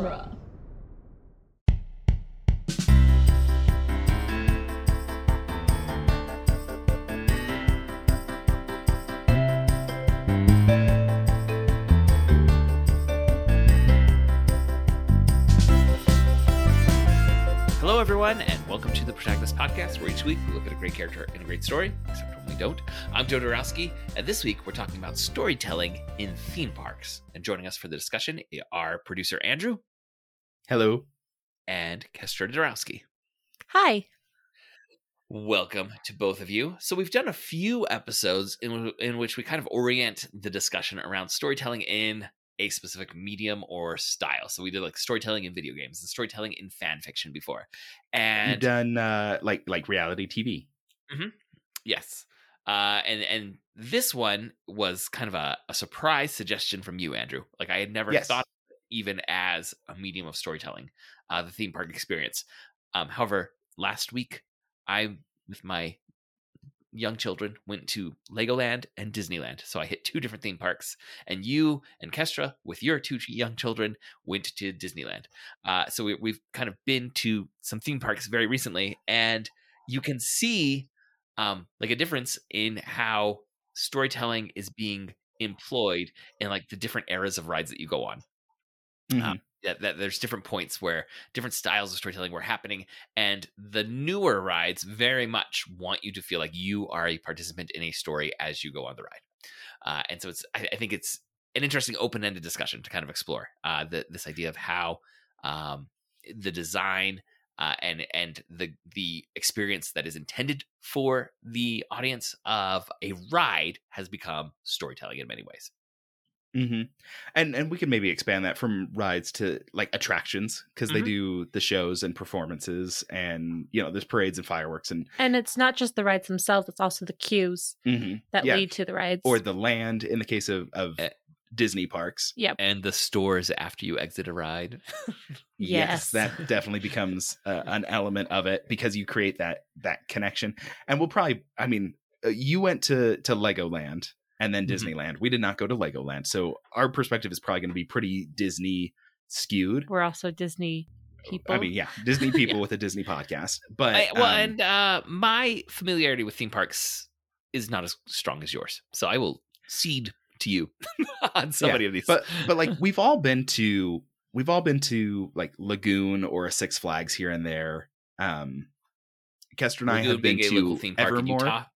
genre. Hello, everyone, and welcome to the Protagonist Podcast, where each week we look at a great character and a great story, except when we don't. I'm Joe Darowski, and this week we're talking about storytelling in theme parks. And joining us for the discussion are producer Andrew Hello. and Kestra Darowski. Hi. Welcome to both of you. So we've done a few episodes in in which we kind of orient the discussion around storytelling in a specific medium or style. So we did like storytelling in video games and storytelling in fan fiction before. You've And done uh, like like reality TV. Yes. Uh, and and this one was kind of a, a surprise suggestion from you, Andrew. Like I had never Yes. thought of it even as a medium of storytelling, uh, the theme park experience. Um, however, last week I, with my young children, went to Legoland and Disneyland. So I hit two different theme parks, and you and Kestra, with your two young children, went to Disneyland. Uh, so we, we've kind of been to some theme parks very recently, and you can see um, like a difference in how storytelling is being employed in like the different eras of rides that you go on. Mhm. That, that there's different points where different styles of storytelling were happening, and the newer rides very much want you to feel like you are a participant in a story as you go on the ride. Uh, and so it's I, I think it's an interesting open-ended discussion to kind of explore uh, the, this idea of how um, the design uh, and and the the experience that is intended for the audience of a ride has become storytelling in many ways. Mhm. And and we can maybe expand that from rides to like attractions because they Mhm. do the shows and performances and you know there's parades and fireworks and And it's not just the rides themselves, it's also the cues Mhm. that Yeah. lead to the rides. or the land in the case of of Eh. Disney parks. Yep. And the stores after you exit a ride. Yes. that definitely becomes uh, an element of it because you create that that connection. And we'll probably, I mean, uh, you went to to Legoland and then Mhm. Disneyland. We did not go to Legoland, so our perspective is probably going to be pretty Disney skewed. We're also Disney people. I mean, yeah, Disney people with a Disney podcast, but I, well, um, and uh, my familiarity with theme parks is not as strong as yours, so I will cede to you on somebody of these. but but like we've all been to we've all been to like Lagoon or a Six Flags here and there. Um, Kestra and I have been being a local to theme park in Evermore.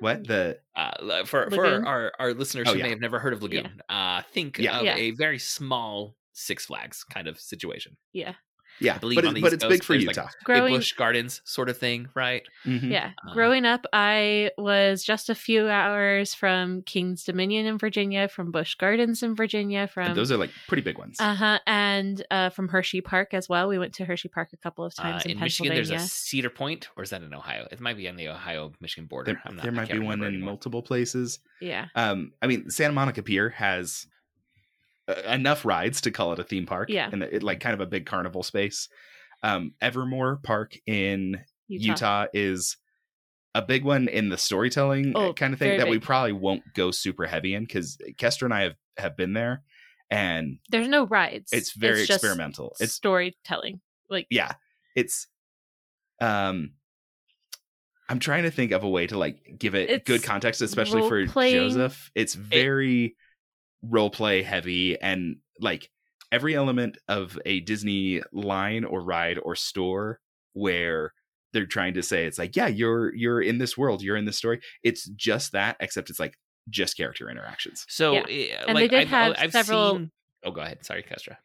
Utah. What the Uh, l- for for our, our listeners Oh, who yeah. may have never heard of Lagoon, uh, think Yeah. of Yeah. a very small Six Flags kind of situation. yeah. Yeah, I believe but on it, the but East it's Coast, big for there's, like, Utah. A Growing Busch Gardens sort of thing, right? Mhm. yeah. Uh, Growing up, I was just a few hours from King's Dominion in Virginia, from Busch Gardens in Virginia, from those are like pretty big ones. uh-huh, and uh, from Hershey Park as well. We went to Hershey Park a couple of Uh, times in, in Michigan, Pennsylvania. there's a Cedar Point, or is that in Ohio? It might be on the Ohio-Michigan border. there I'm not, there might be one remember in anymore. multiple places. yeah. Um, I mean, Santa Monica Pier has uh, enough rides to call it a theme park. Yeah. and it like kind of a big carnival space. Um, Evermore Park in Utah. Utah, is a big one in the storytelling Oh, kind of thing that we probably won't go super heavy in because Kestra and I have have been there, and There's no rides. it's very just experimental. It's storytelling. Like yeah it's um i'm trying to think of a way to like give it good context especially for joseph it's very role play heavy and like every element of a disney line or ride or store where they're trying to say it's like yeah you're you're in this world you're in this story it's just that except it's like just character interactions So, Yeah. eh, And they did I've, have I've several- Seen... Oh, go ahead. Sorry, Kestra.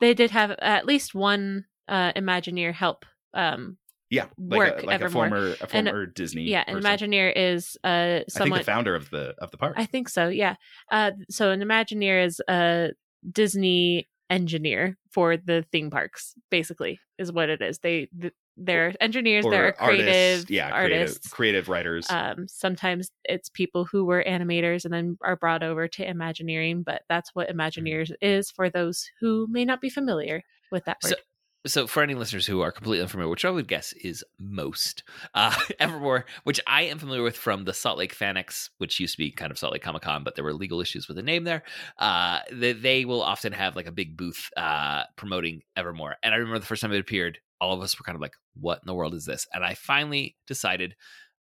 they did have at least one uh Imagineer help um yeah like Work a, like a former a And- former disney yeah an. Imagineer is uh i think someone the founder of the of the park. I think so yeah. Uh so an Imagineer is a Disney engineer for the theme parks basically is what it is. They th- they're engineers they're creative artists, yeah, artists. creative, creative writers. um sometimes it's people who were animators and then are brought over to imagineering but that's what imagineers is for those who may not be familiar with that word So- so for any listeners who are completely unfamiliar, which I would guess is most, uh, Evermore, which I am familiar with from the Salt Lake FanX, which used to be kind of Salt Lake Comic Con, but there were legal issues with the name there. Uh, they, they will often have like a big booth uh, promoting Evermore. And I remember the first time it appeared, all of us were kind of like, what in the world is this? And I finally decided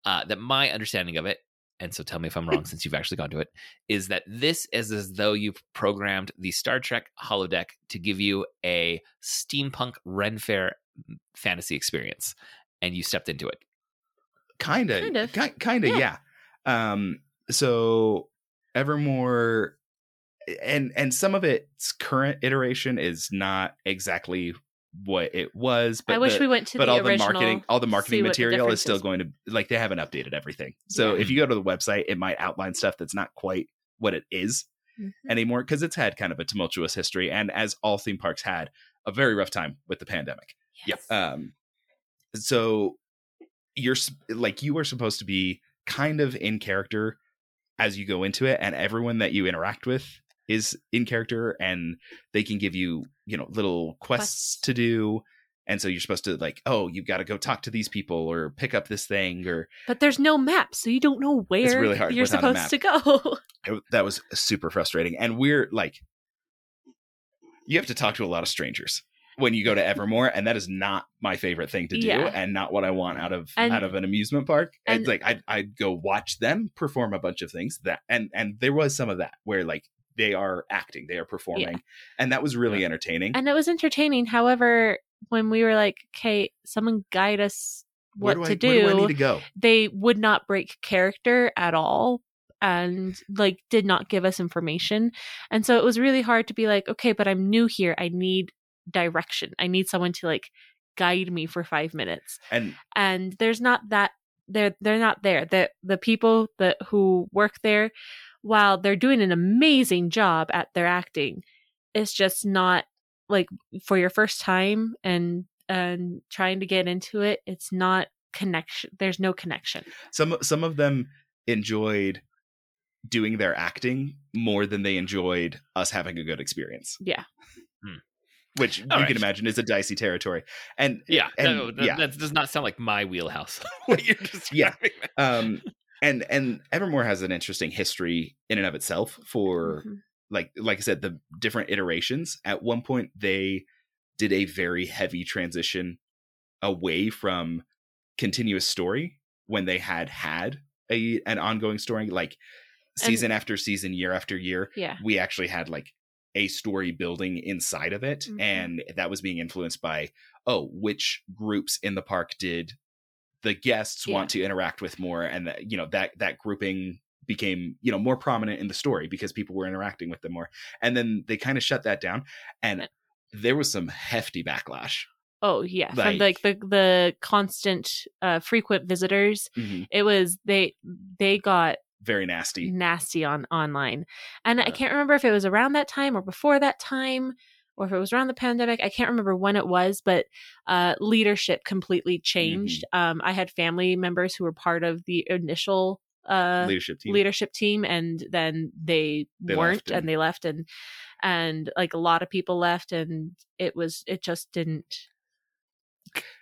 uh, that my understanding of it and so tell me if I'm wrong since you've actually gone to it, is that this is as though you've programmed the Star Trek holodeck to give you a steampunk Ren Fair fantasy experience, and you stepped into it. Kind of, Kind of. kind of, yeah. Yeah. Um, so Evermore, and and some of its current iteration is not exactly what it was, but I wish the- we went to but the all the marketing all the marketing what the material is still going to like they haven't updated everything so Yeah. if you go to the website it might outline stuff that's not quite what it is Mhm. anymore because it's had kind of a tumultuous history and as all theme parks had a very rough time with the pandemic Yes. um so you're like you are supposed to be kind of in character as you go into it and everyone that you interact with is in character and they can give you you know little quests Quests. to do and so you're supposed to like oh you've got to go talk to these people or pick up this thing or but there's no map, so you don't know where really hard you're supposed to go. it- that was super frustrating and we're like you have to talk to a lot of strangers when you go to evermore and that is not my favorite thing to do Yeah. and not what i want out of And- out of an amusement park and- it's like I'd, I'd go watch them perform a bunch of things that and and there was some of that where like they are acting they are performing and that was really entertaining. And it was entertaining. However, when we were like, "Okay, someone guide us what do to I, do do," go? they would not break character at all and like did not give us information. And so it was really hard to be like okay but i'm new here. I need direction. I need someone to like guide me for five minutes. And and there's not that they're they're not there. The the people that who work there while they're doing an amazing job at their acting it's just not like for your first time and and trying to get into it it's not connection there's no connection some some of them enjoyed doing their acting more than they enjoyed us having a good experience yeah which All you right. can imagine is a dicey territory and Yeah, and, no, that, yeah. that does not sound like my wheelhouse. what you're Yeah. describing. um and and evermore has an interesting history in and of itself for Mhm. like like i said the different iterations at one point they did a very heavy transition away from continuous story when they had had a an ongoing story like season after season year after year yeah we actually had like a story building inside of it Mhm. and that was being influenced by oh which groups in the park did the guests Yeah. want to interact with more and that you know that that grouping became you know more prominent in the story because people were interacting with them more. And then they kind of shut that down and there was some hefty backlash. Oh yeah from Like- like the the constant uh frequent visitors it was they they got very nasty. nasty on online. And i can't remember if it was around that time or before that time or if it was around the pandemic i can't remember when it was but uh leadership completely changed Mm-hmm. um i had family members who were part of the initial uh leadership team leadership team and then they, They weren't and- and they left and and like a lot of people left and it was it just didn't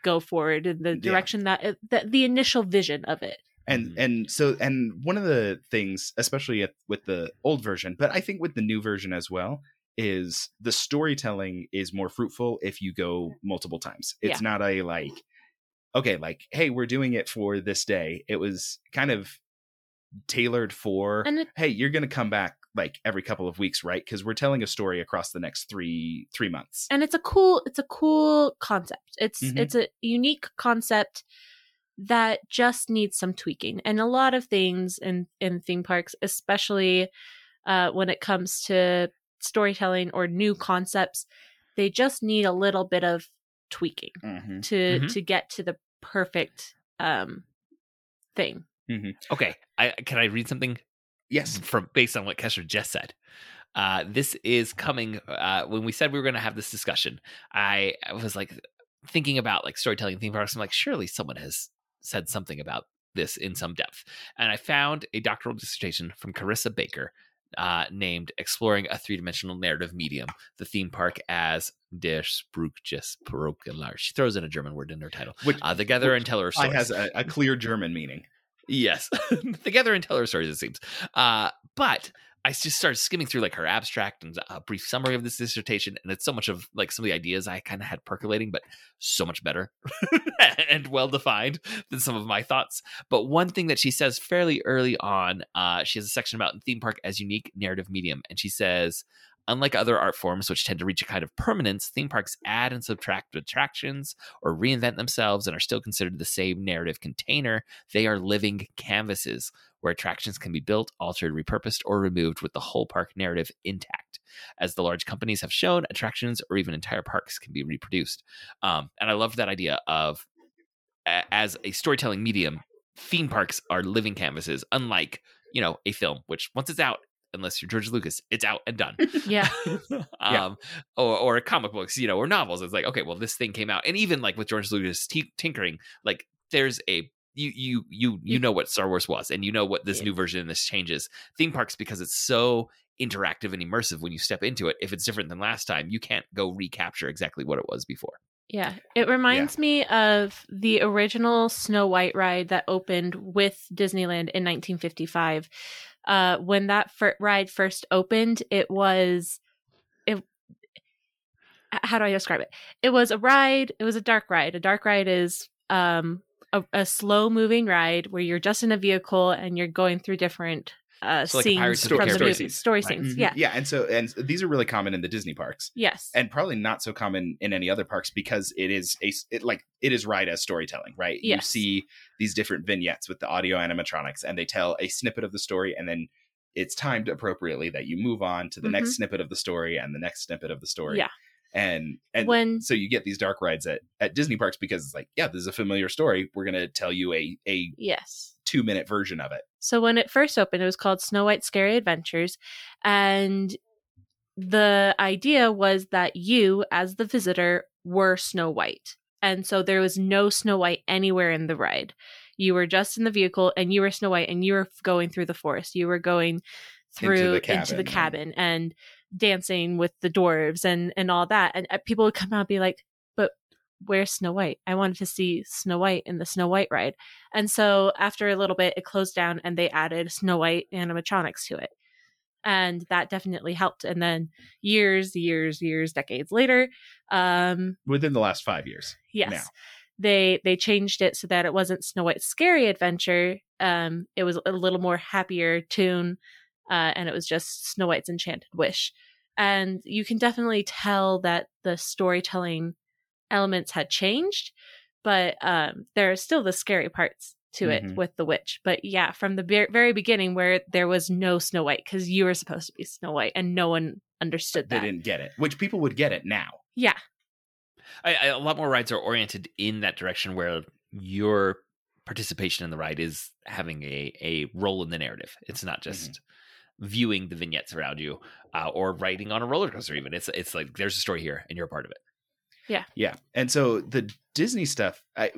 go forward in the Yeah. direction that it, that the initial vision of it and Mhm. and so and one of the things especially at, with the old version but i think with the new version as well is the storytelling is more fruitful if you go multiple times. It's not a like okay like hey we're doing it for this day. It was kind of tailored for it, hey you're gonna come back like every couple of weeks right? Because we're telling a story across the next three three months. And it's a cool it's a cool concept. It's Mhm. it's a unique concept that just needs some tweaking. And a lot of things in in theme parks especially uh when it comes to storytelling or new concepts they just need a little bit of tweaking Mhm. to Mhm. to get to the perfect um thing Okay, I can I read something yes from based on what Kestra just said. Uh, this is coming. Uh, when we said we were going to have this discussion, I, I was like thinking about like storytelling theme parks. I'm like, surely someone has said something about this in some depth, and I found a doctoral dissertation from Carissa Baker uh, named "Exploring a Three-Dimensional Narrative Medium: The Theme Park as Der Spruchgesprokelar." She throws in a German word in her title. Which Uh, the and Teller of I Stories. has a, a clear German meaning. Yes, the and Teller of Stories. It seems, uh, but I just started skimming through like her abstract and a brief summary of this dissertation, and it's so much of like some of the ideas I kind of had percolating, but so much better and well defined than some of my thoughts. But one thing that she says fairly early on, uh, she has a section about theme park as unique narrative medium, and she says. Unlike other art forms, which tend to reach a kind of permanence, theme parks add and subtract attractions or reinvent themselves and are still considered the same narrative container. They are living canvases where attractions can be built, altered, repurposed, or removed with the whole park narrative intact. As the large companies have shown, attractions or even entire parks can be reproduced. Um, and I love that idea of as a storytelling medium, theme parks are living canvases, unlike you know a film, which once it's out, unless you're George Lucas, it's out and done. Yeah. um, or or comic books, you know, or novels. It's like okay, well, this thing came out, and even like with George Lucas t- tinkering, like there's a you you you you You- know what Star Wars was, and you know what this Yeah. new version and this changes. Theme parks because it's so interactive and immersive when you step into it. If it's different than last time, you can't go recapture exactly what it was before. Yeah, it reminds me of the original Snow White ride that opened with Disneyland in 1955. Uh, when that fir- ride first opened, it was it. How do I describe it? It was a ride. It was a dark ride. A dark ride is um a, a slow moving ride where you're just in a vehicle and you're going through different uh So like a scenes Pirates of the from the Caribbean movie. scene. Story Right. scenes. Mhm. Yeah. yeah, and so and these are really common in the Disney parks, Yes. and probably not so common in any other parks because it is a it, like it is right as storytelling, right? You see these different vignettes with the audio animatronics, and they tell a snippet of the story, and then it's timed appropriately that you move on to the next snippet of the story and the next snippet of the story. Yeah. and and When so you get these dark rides at at Disney parks because it's like, yeah, this is a familiar story. We're gonna tell you a a yes. two minute version of it. So when it first opened, it was called Snow White Scary Adventures. And the idea was that you, as the visitor, were Snow White. And so there was no Snow White anywhere in the ride. You were just in the vehicle and you were Snow White and you were going through the forest. You were going through into cabin the cabin and dancing with the dwarves and, and all that. And uh, people would come out and be like, where's Snow White? I wanted to see Snow White in the Snow White ride. And so after a little bit, it closed down and they added Snow White animatronics to it. And that definitely helped. And then years, years, years, decades later, um, Within the last five years. yes, Now. they they changed it so that it wasn't Snow White's Scary Adventure. Um, it was a little more happier tune, uh, and it was just Snow White's Enchanted Wish. And you can definitely tell that the storytelling elements had changed, but um, there are still the scary parts to it Mhm. with the witch. But yeah, from the ver- very beginning, where there was no Snow White because you were supposed to be Snow White, and no one understood that. They didn't get it, which people would get it now. Yeah, I, I, a lot more rides are oriented in that direction where your participation in the ride is having a, a role in the narrative. It's not just viewing the vignettes around you uh, or riding on a roller coaster. Even it's it's like there's a story here and you're a part of it. Yeah, Yeah. and so the Disney stuff, I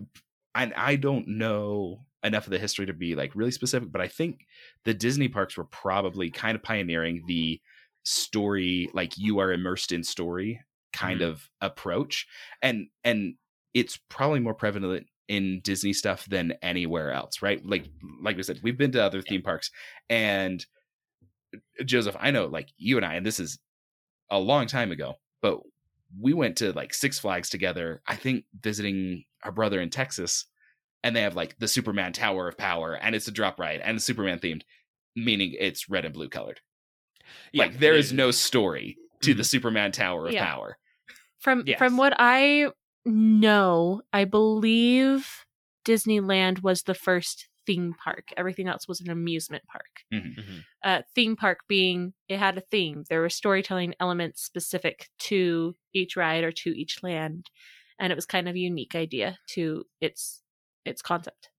and I don't know enough of the history to be like really specific, but I think the Disney parks were probably kind of pioneering the story, like you are immersed in story kind Mhm. of approach, and and it's probably more prevalent in Disney stuff than anywhere else, right? Like like we said, we've been to other theme parks, and Joseph, I know like you and I, and this is a long time ago, but we went to like Six Flags together. I think visiting our brother in Texas, and they have like the Superman Tower of Power, and it's a drop ride and it's Superman themed, meaning it's red and blue colored. like there is no story to the mm-hmm. Superman Tower of Yeah. Power. From Yes. from what I know, I believe Disneyland was the first theme park. Everything else was an amusement park. Mhm. Uh, theme park being it had a theme. There were storytelling elements specific to each ride or to each land, and it was kind of a unique idea to its its concept.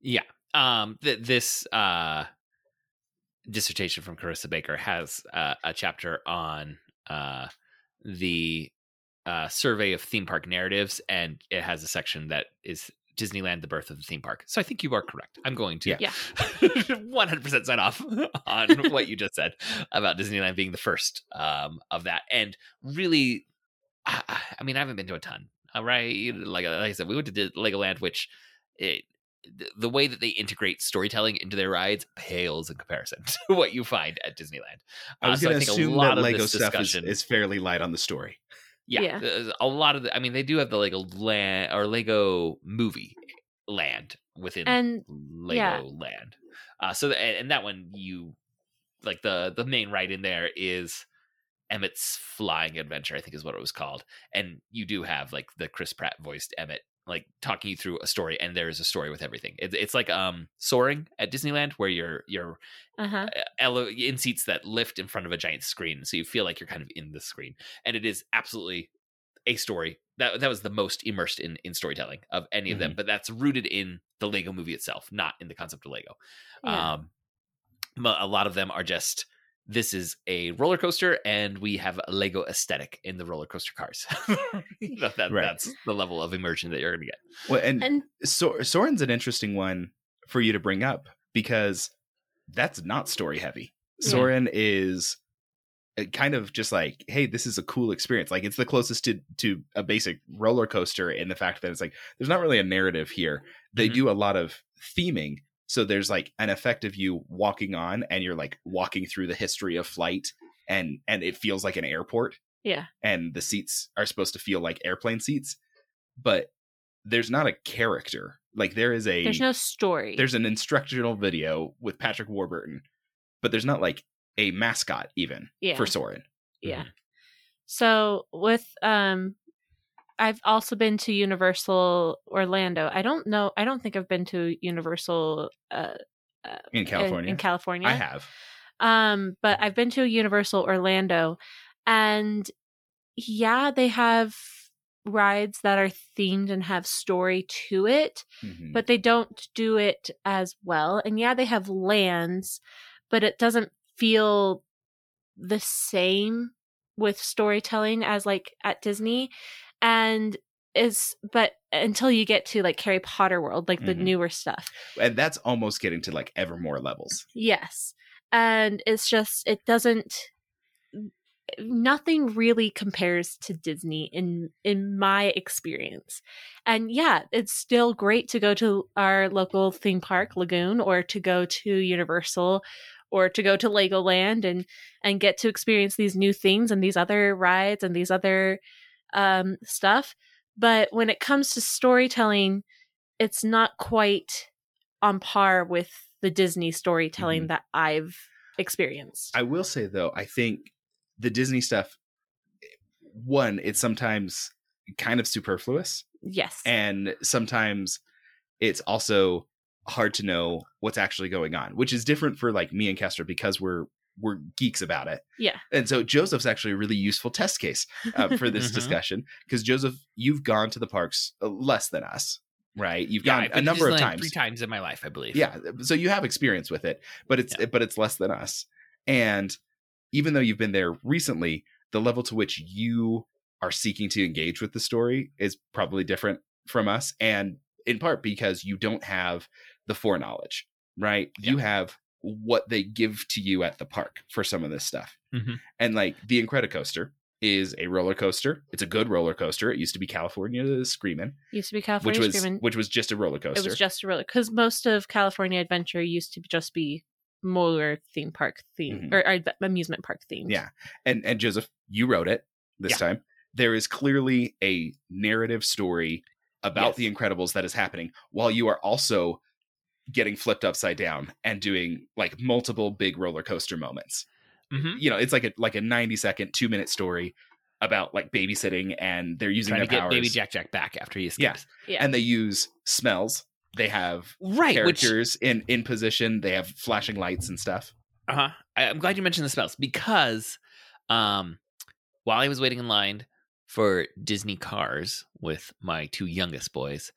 Yeah. Um. Th- this uh dissertation from Carissa Baker has uh, a chapter on uh the uh survey of theme park narratives, and it has a section that is Disneyland, the birth of the theme park. So I think you are correct. I'm going to Yeah. Yeah. 100% sign off on what you just said about Disneyland being the first um, of that. And really, I, I mean, I haven't been to a ton. All right, like, like I said, we went to Legoland, which it, the- the way that they integrate storytelling into their rides pales in comparison to what you find at Disneyland. I was Uh, so going to think a assume lot that of Lego stuff is, is fairly light on the story. Yeah, Yeah. a lot of the, I mean, they do have the Lego land or Lego movie land within And Lego yeah. Land. Uh, so the, and that one you like the the main ride in there is Emmet's Flying Adventure, I think is what it was called. And you do have like the Chris Pratt voiced Emmett like talking you through a story, and there is a story with everything. It's it's like um Soarin' at Disneyland where you're you're uh huh. uh, ele- in seats that lift in front of a giant screen, so you feel like you're kind of in the screen, and it is absolutely a story that that was the most immersed in in storytelling of any of them, but that's rooted in the Lego movie itself, not in the concept of Lego. Yeah. Um, a lot of them are just this is a roller coaster, and we have a Lego aesthetic in the roller coaster cars. You know, that, Right. That's the level of immersion that you're going to get. Well, and, and Sor- Soarin's an interesting one for you to bring up because that's not story heavy. Yeah. Soren is uh, kind of just like, hey, this is a cool experience. Like it's the closest to to a basic roller coaster in the fact that it's like there's not really a narrative here. They Mhm. do a lot of theming. So there's like an effect of you walking on and you're like walking through the history of flight and and it feels like an airport yeah. and the seats are supposed to feel like airplane seats, but there's not a character. Like there is a There's no story. there's an instructional video with Patrick Warburton, but there's not like a mascot even yeah. for Soarin'. Yeah. So with um I've also been to Universal Orlando. I don't know I don't think I've been to Universal uh In in- California. In, California. I have. Um but I've been to Universal Orlando and yeah, they have rides that are themed and have story to it, Mhm. but they don't do it as well. And yeah, they have lands, but it doesn't feel the same with storytelling as like at Disney. And is but until you get to like Harry Potter World, like the Mhm. newer stuff. and that's almost getting to like Evermore levels. Yes. And it's just it doesn't nothing really compares to Disney in in my experience. And yeah, it's still great to go to our local theme park Lagoon or to go to Universal or to go to Legoland and and get to experience these new things and these other rides and these other um stuff. But when it comes to storytelling, it's not quite on par with the Disney storytelling Mhm. that I've experienced. I will say though, I think the Disney stuff one, it's sometimes kind of superfluous yes. and sometimes it's also hard to know what's actually going on, which is different for like me and Kestra because we're we're geeks about it. Yeah. And so Joseph's actually a really useful test case uh, for this Mhm. discussion because Joseph, you've gone to the parks uh, less than us, right? You've Yeah, gone a number of times. three times in my life, I believe. Yeah, so you have experience with it, but it's Yeah. but it's less than us. And even though you've been there recently, the level to which you are seeking to engage with the story is probably different from us and in part because you don't have the foreknowledge, right? You have what they give to you at the park for some of this stuff. Mhm. And like the Incredicoaster is a roller coaster. It's a good roller coaster. It used to be California Screamin', used to be which California was Screamin'. which was just a roller coaster. It was just a roller because most of California Adventure used to just be more theme park theme Mhm. or, or amusement park themed. Yeah. and and Joseph, you wrote it this Yeah. time. There is clearly a narrative story about Yes. the Incredibles that is happening while you are also getting flipped upside down and doing like multiple big roller coaster moments. Mhm. You know, it's like a like a 90 second, 2 minute story about like babysitting and they're using Trying their to get powers. Baby Jack Jack back after he escapes. Yeah. And they use smells. They have Right. Which characters in in position. They have flashing lights and stuff. Uh-huh. I, I'm glad you mentioned the spells because um while I was waiting in line for Disney cars with my two youngest boys,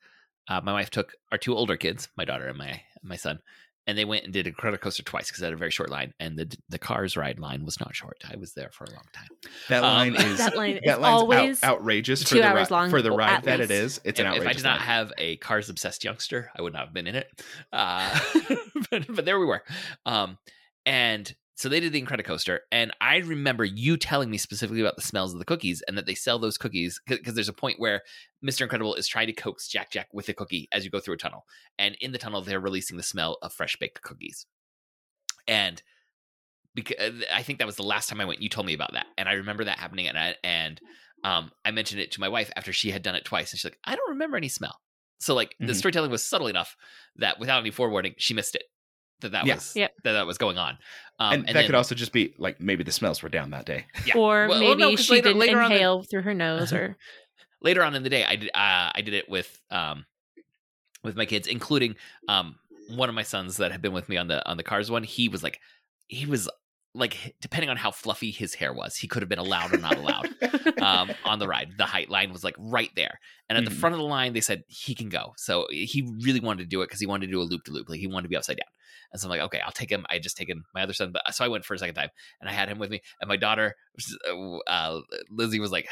uh, my wife took our two older kids, my daughter and my my son, and they went and did Incredicoaster twice because it had a very short line, and the the Cars ride line was not short. I was there for a long time. That Um, line is That line is that line's out- always outrageous for two the hours ri- long, for the ride that it least. is. It's if, an outrageous. if. I did not line. have a Cars obsessed youngster, I would not have been in it. Uh, but, but there we were. Um, and so they did the Incredicoaster, and I remember you telling me specifically about the smells of the cookies and that they sell those cookies because there's a point where Mr. Incredible is trying to coax Jack Jack with a cookie as you go through a tunnel, and in the tunnel they're releasing the smell of fresh baked cookies, and because I think that was the last time I went, you told me about that, and I remember that happening, and I and um, I mentioned it to my wife after she had done it twice, and she's like, I don't remember any smell. So like the Mhm. storytelling was subtle enough that without any forewarning, she missed it. That that Yeah. was Yep. that that was going on. Um, and, that then- could also just be like maybe the smells were down that day. yeah. or Well, well, maybe she later- didn't later on in- inhale through her nose or later on in the day, I did uh, I did it with um with my kids, including um one of my sons that had been with me on the on the cars one. He was like he was like depending on how fluffy his hair was, he could have been allowed or not allowed um, on the ride. The height line was like right there, and at the Mhm. front of the line, they said he can go. So he really wanted to do it because he wanted to do a loop to loop, like he wanted to be upside down. And so I'm like, okay, I'll take him. I just taken my other son, but so I went for a second time, and I had him with me. And my daughter, uh, Lizzie, was like,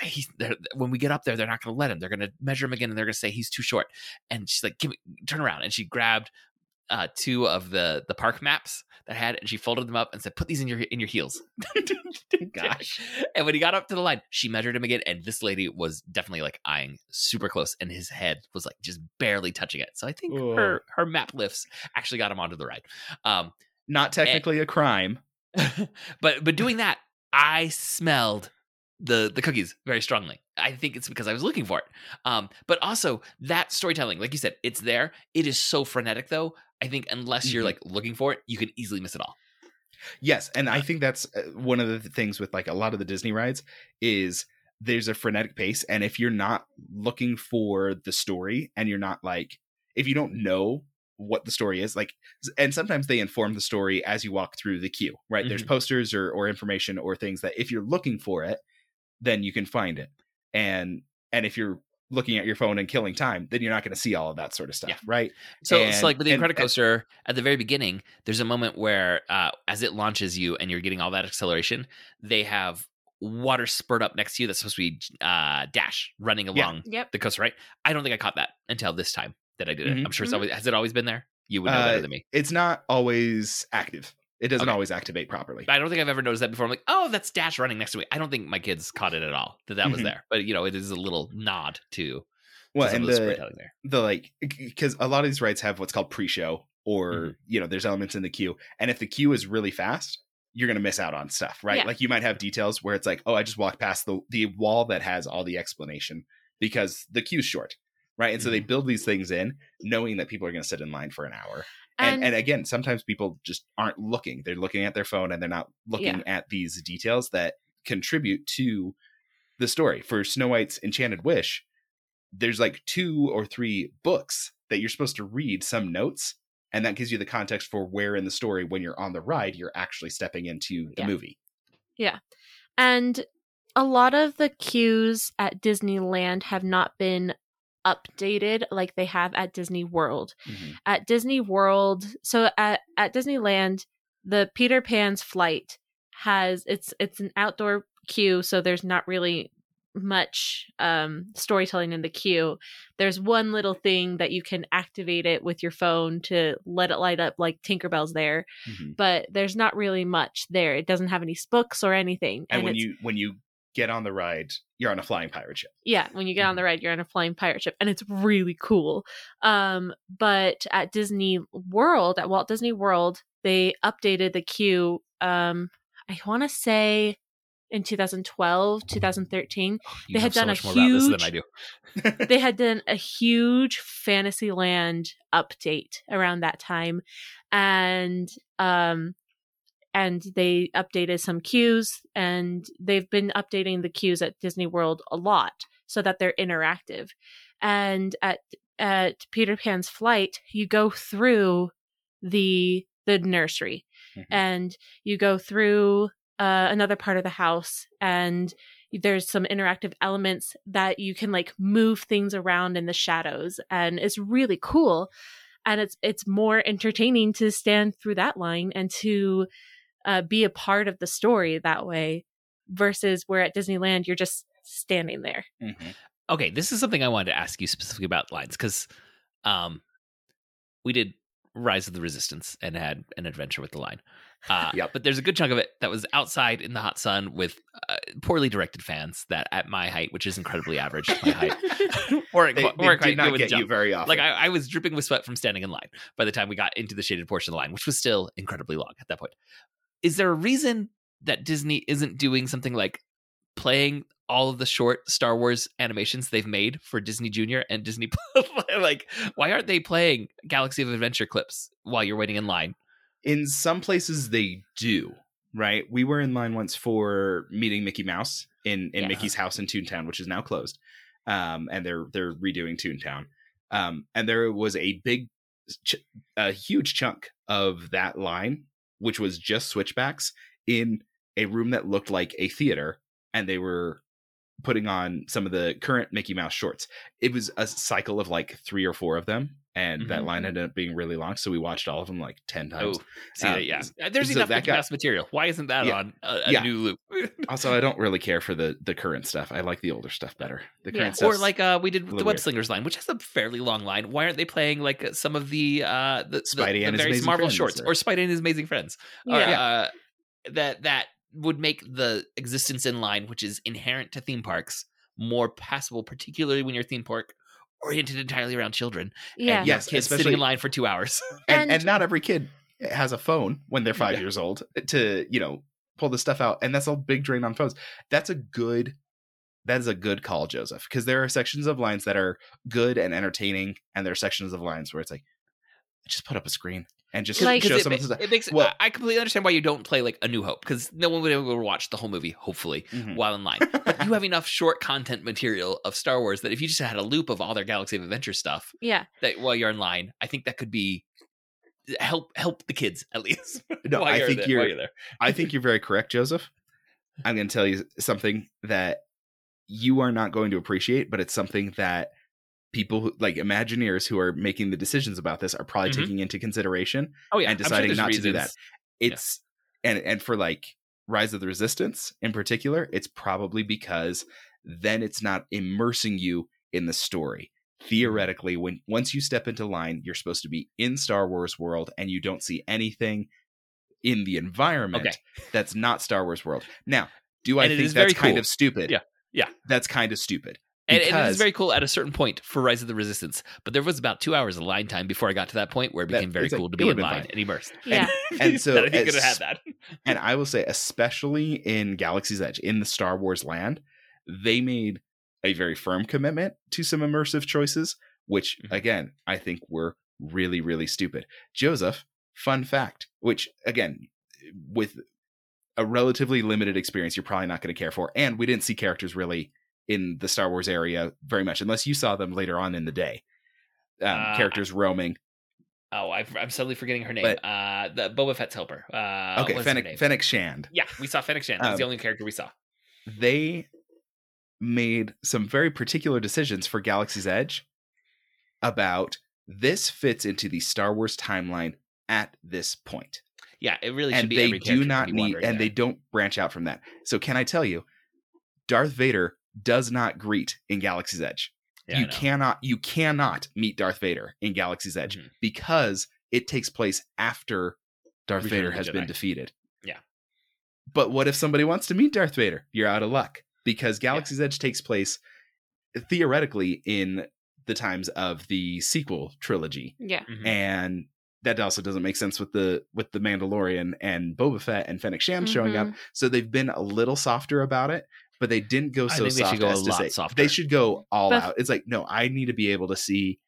when we get up there, they're not going to let him. They're going to measure him again, and they're going to say he's too short. And she's like, give me, turn around, and she grabbed uh, two of the the park maps that I had, and she folded them up and said, "Put these in your in your heels." Gosh. And when he got up to the line, she measured him again, and this lady was definitely like eyeing super close, and his head was like just barely touching it. So I think her her map lifts actually got him onto the ride. Um, Not technically a crime. but but doing that, I smelled the the cookies very strongly. I think it's because I was looking for it. Um, but also that storytelling, like you said, it's there. It is so frenetic, though. I think unless you're Mhm. like looking for it, you can easily miss it all. Yes, and I think that's uh, one of the things with like a lot of the Disney rides is there's a frenetic pace and if you're not looking for the story and you're not like if you don't know what the story is like and sometimes they inform the story as you walk through the queue, right? There's Mhm. posters or or information or things that if you're looking for it, then you can find it. And and if you're looking at your phone and killing time, then you're not going to see all of that sort of stuff, Yeah. right? So, And- so like with the and- and- at the very beginning, there's a moment where, uh, as it launches you and you're getting all that acceleration, they have water spurt up next to you that's supposed to be uh, Dash running Yeah. along Yep. the coaster, right? I don't think I caught that until this time that I did it. Mhm. I'm sure it's Mhm. always has it always been there. You would know Uh, better than me. It's not always active. It doesn't Okay. always activate properly. I don't think I've ever noticed that before. I'm like, oh, that's Dash running next to me. I don't think my kids caught it at all that that was Mhm. there. But you know, it is a little nod to, Well, some and of the the storytelling there. the like because a lot of these rides have what's called pre-show or Mhm. you know there's elements in the queue and if the queue is really fast you're going to miss out on stuff right Yeah. like you might have details where it's like oh i just walked past the the wall that has all the explanation because the queue's short right and so they build these things in knowing that people are going to sit in line for an hour and, And, and again sometimes people just aren't looking they're looking at their phone and they're not looking at these details that contribute to the story for snow white's enchanted wish there's like two or three books that you're supposed to read some notes and that gives you the context for where in the story when you're on the ride you're actually stepping into the Yeah. movie Yeah. and a lot of the cues at Disneyland have not been updated like they have at Disney World. At Disney World, so at at Disneyland, the Peter Pan's flight has it's it's an outdoor queue, so there's not really much um storytelling in the queue. There's one little thing that you can activate it with your phone to let it light up like Tinkerbell's there, Mhm. but there's not really much there. It doesn't have any books or anything. and when you when you get on the ride you're on a flying pirate ship yeah, when you get Mm-hmm. on the ride, you're on a flying pirate ship, and it's really cool. Um, but at Disney World, at Walt Disney World, they updated the queue. Um, I want to say in 2012, 2013, Oh, You They had so done a much more about this than I huge- do. they had done a huge Fantasyland update around that time, and um, and they updated some queues, and they've been updating the queues at Disney World a lot so that they're interactive. And at at Peter Pan's flight, you go through the the nursery, Mhm. and you go through uh, another part of the house, and there's some interactive elements that you can like move things around in the shadows and it's really cool and it's it's more entertaining to stand through that line and to uh, be a part of the story that way versus where at Disneyland you're just standing there. Mhm. Okay, this is something I wanted to ask you specifically about lines because um, we did Rise of the Resistance and had an adventure with the line. Uh, Yep. But there's a good chunk of it that was outside in the hot sun with uh, poorly directed fans that, at my height, which is incredibly average, my height, weren't, They, qu- they weren't did quite not get the you very often. Like I, I was dripping with sweat from standing in line by the time we got into the shaded portion of the line, which was still incredibly long at that point. Is there a reason that Disney isn't doing something like playing all of the short Star Wars animations they've made for Disney Junior and Disney Plus? like, why aren't they playing Galaxy of Adventure clips while you're waiting in line? in some places they do right we were in line once for meeting mickey mouse in in Yeah. mickey's house in toontown which is now closed um and they're they're redoing toontown um and there was a big ch- a huge chunk of that line which was just switchbacks in a room that looked like a theater and they were putting on some of the current mickey mouse shorts it was a cycle of like three or four of them and that Mhm. line ended up being really long so we watched all of them like 10 times Oh, see, Um, yeah. There's so enough that Mickey got- Mouse material. Why isn't that Yeah. on a, a Yeah. new loop? Also, I don't really care for the the current stuff. I like the older stuff better. The Yeah. current or like uh, we did the Web. Slingers line, which has a fairly long line. Why aren't they playing like uh, some of the uh, the, the, Spidey the and his various Amazing Marvel Friends, shorts or- or Spidey and his Amazing Friends? Or, Yeah. uh, that that would make the existence in line, which is inherent to theme parks, more passable, particularly when your theme park oriented entirely around children. Yeah. and Yes, kids sitting especially- in line for two hours. and, and- and not every kid has a phone when they're five Yeah. years old to you know pull this stuff out, and that's a big drain on phones. That's a good. That is a good call, Joseph, because there are sections of lines that are good and entertaining, and there are sections of lines where it's like, just put up a screen and just Like- show it, someone. ma- it makes Well- I I completely understand why you don't play like A New Hope because no one would ever watch the whole movie, hopefully, Mhm. while in line. But you have enough short content material of Star Wars that if you just had a loop of all their Galaxy of Adventure stuff Yeah. that while you're in line, I think that could be help help the kids at least. No, while I you're think there, you're- while you're there. I think you're very correct, Joseph. I'm going to tell you something that you are not going to appreciate, but it's something that people who, like Imagineers who are making the decisions about this are probably Mhm. taking into consideration. Oh yeah, and sure deciding there's not to do that. It's and and for like Rise of the Resistance in particular, it's probably because then it's not immersing you in the story. Theoretically, when once you step into line, you're supposed to be in Star Wars world and you don't see anything in the environment Okay. that's not Star Wars world. Now, do I And think that's kind of stupid? Yeah. Yeah. That's kind of stupid. And, and it because- very cool at a certain point for Rise of the Resistance. But there was about two hours of line time before I got to that point where it That- became very it's like, cool to be in line fine. and immersed. Yeah. and so that if you could have had that. And I will say, especially in Galaxy's Edge, in the Star Wars land, they made a very firm commitment to some immersive choices, which Mhm. again, I think were really, really stupid. Joseph, fun fact, which again, with a relatively limited experience, you're probably not going to care for. And we didn't see characters really in the Star Wars area very much, unless you saw them later on in the day. Um, Uh, characters roaming. Oh, i I'm suddenly forgetting her name. But- uh, the Boba Fett's helper. Uh, okay, Fennec. Fennec Shand. Yeah, we saw Fennec Shand. That was the Um, only character we saw. they made some very particular decisions for Galaxy's Edge about this fits into the Star Wars timeline at this point. Yeah, it really should and be they do not need and there. they don't branch out from that. So can I tell you Darth Vader does not greet in Galaxy's Edge. Yeah, you cannot you cannot meet Darth Vader in Galaxy's Edge Mhm. because it takes place after Darth Return Vader of the has been defeated. Yeah. But what if somebody wants to meet Darth Vader? You're out of luck because Galaxy's Edge takes place theoretically in the times of the sequel trilogy Yeah. Mhm. and that also doesn't make sense with the with the Mandalorian and Boba Fett and Fennec Shand showing up. So they've been a little softer about it, but they didn't go so think they should soft go a as to lot say softer. they should go all But- out. It's like no, I need to be able to see.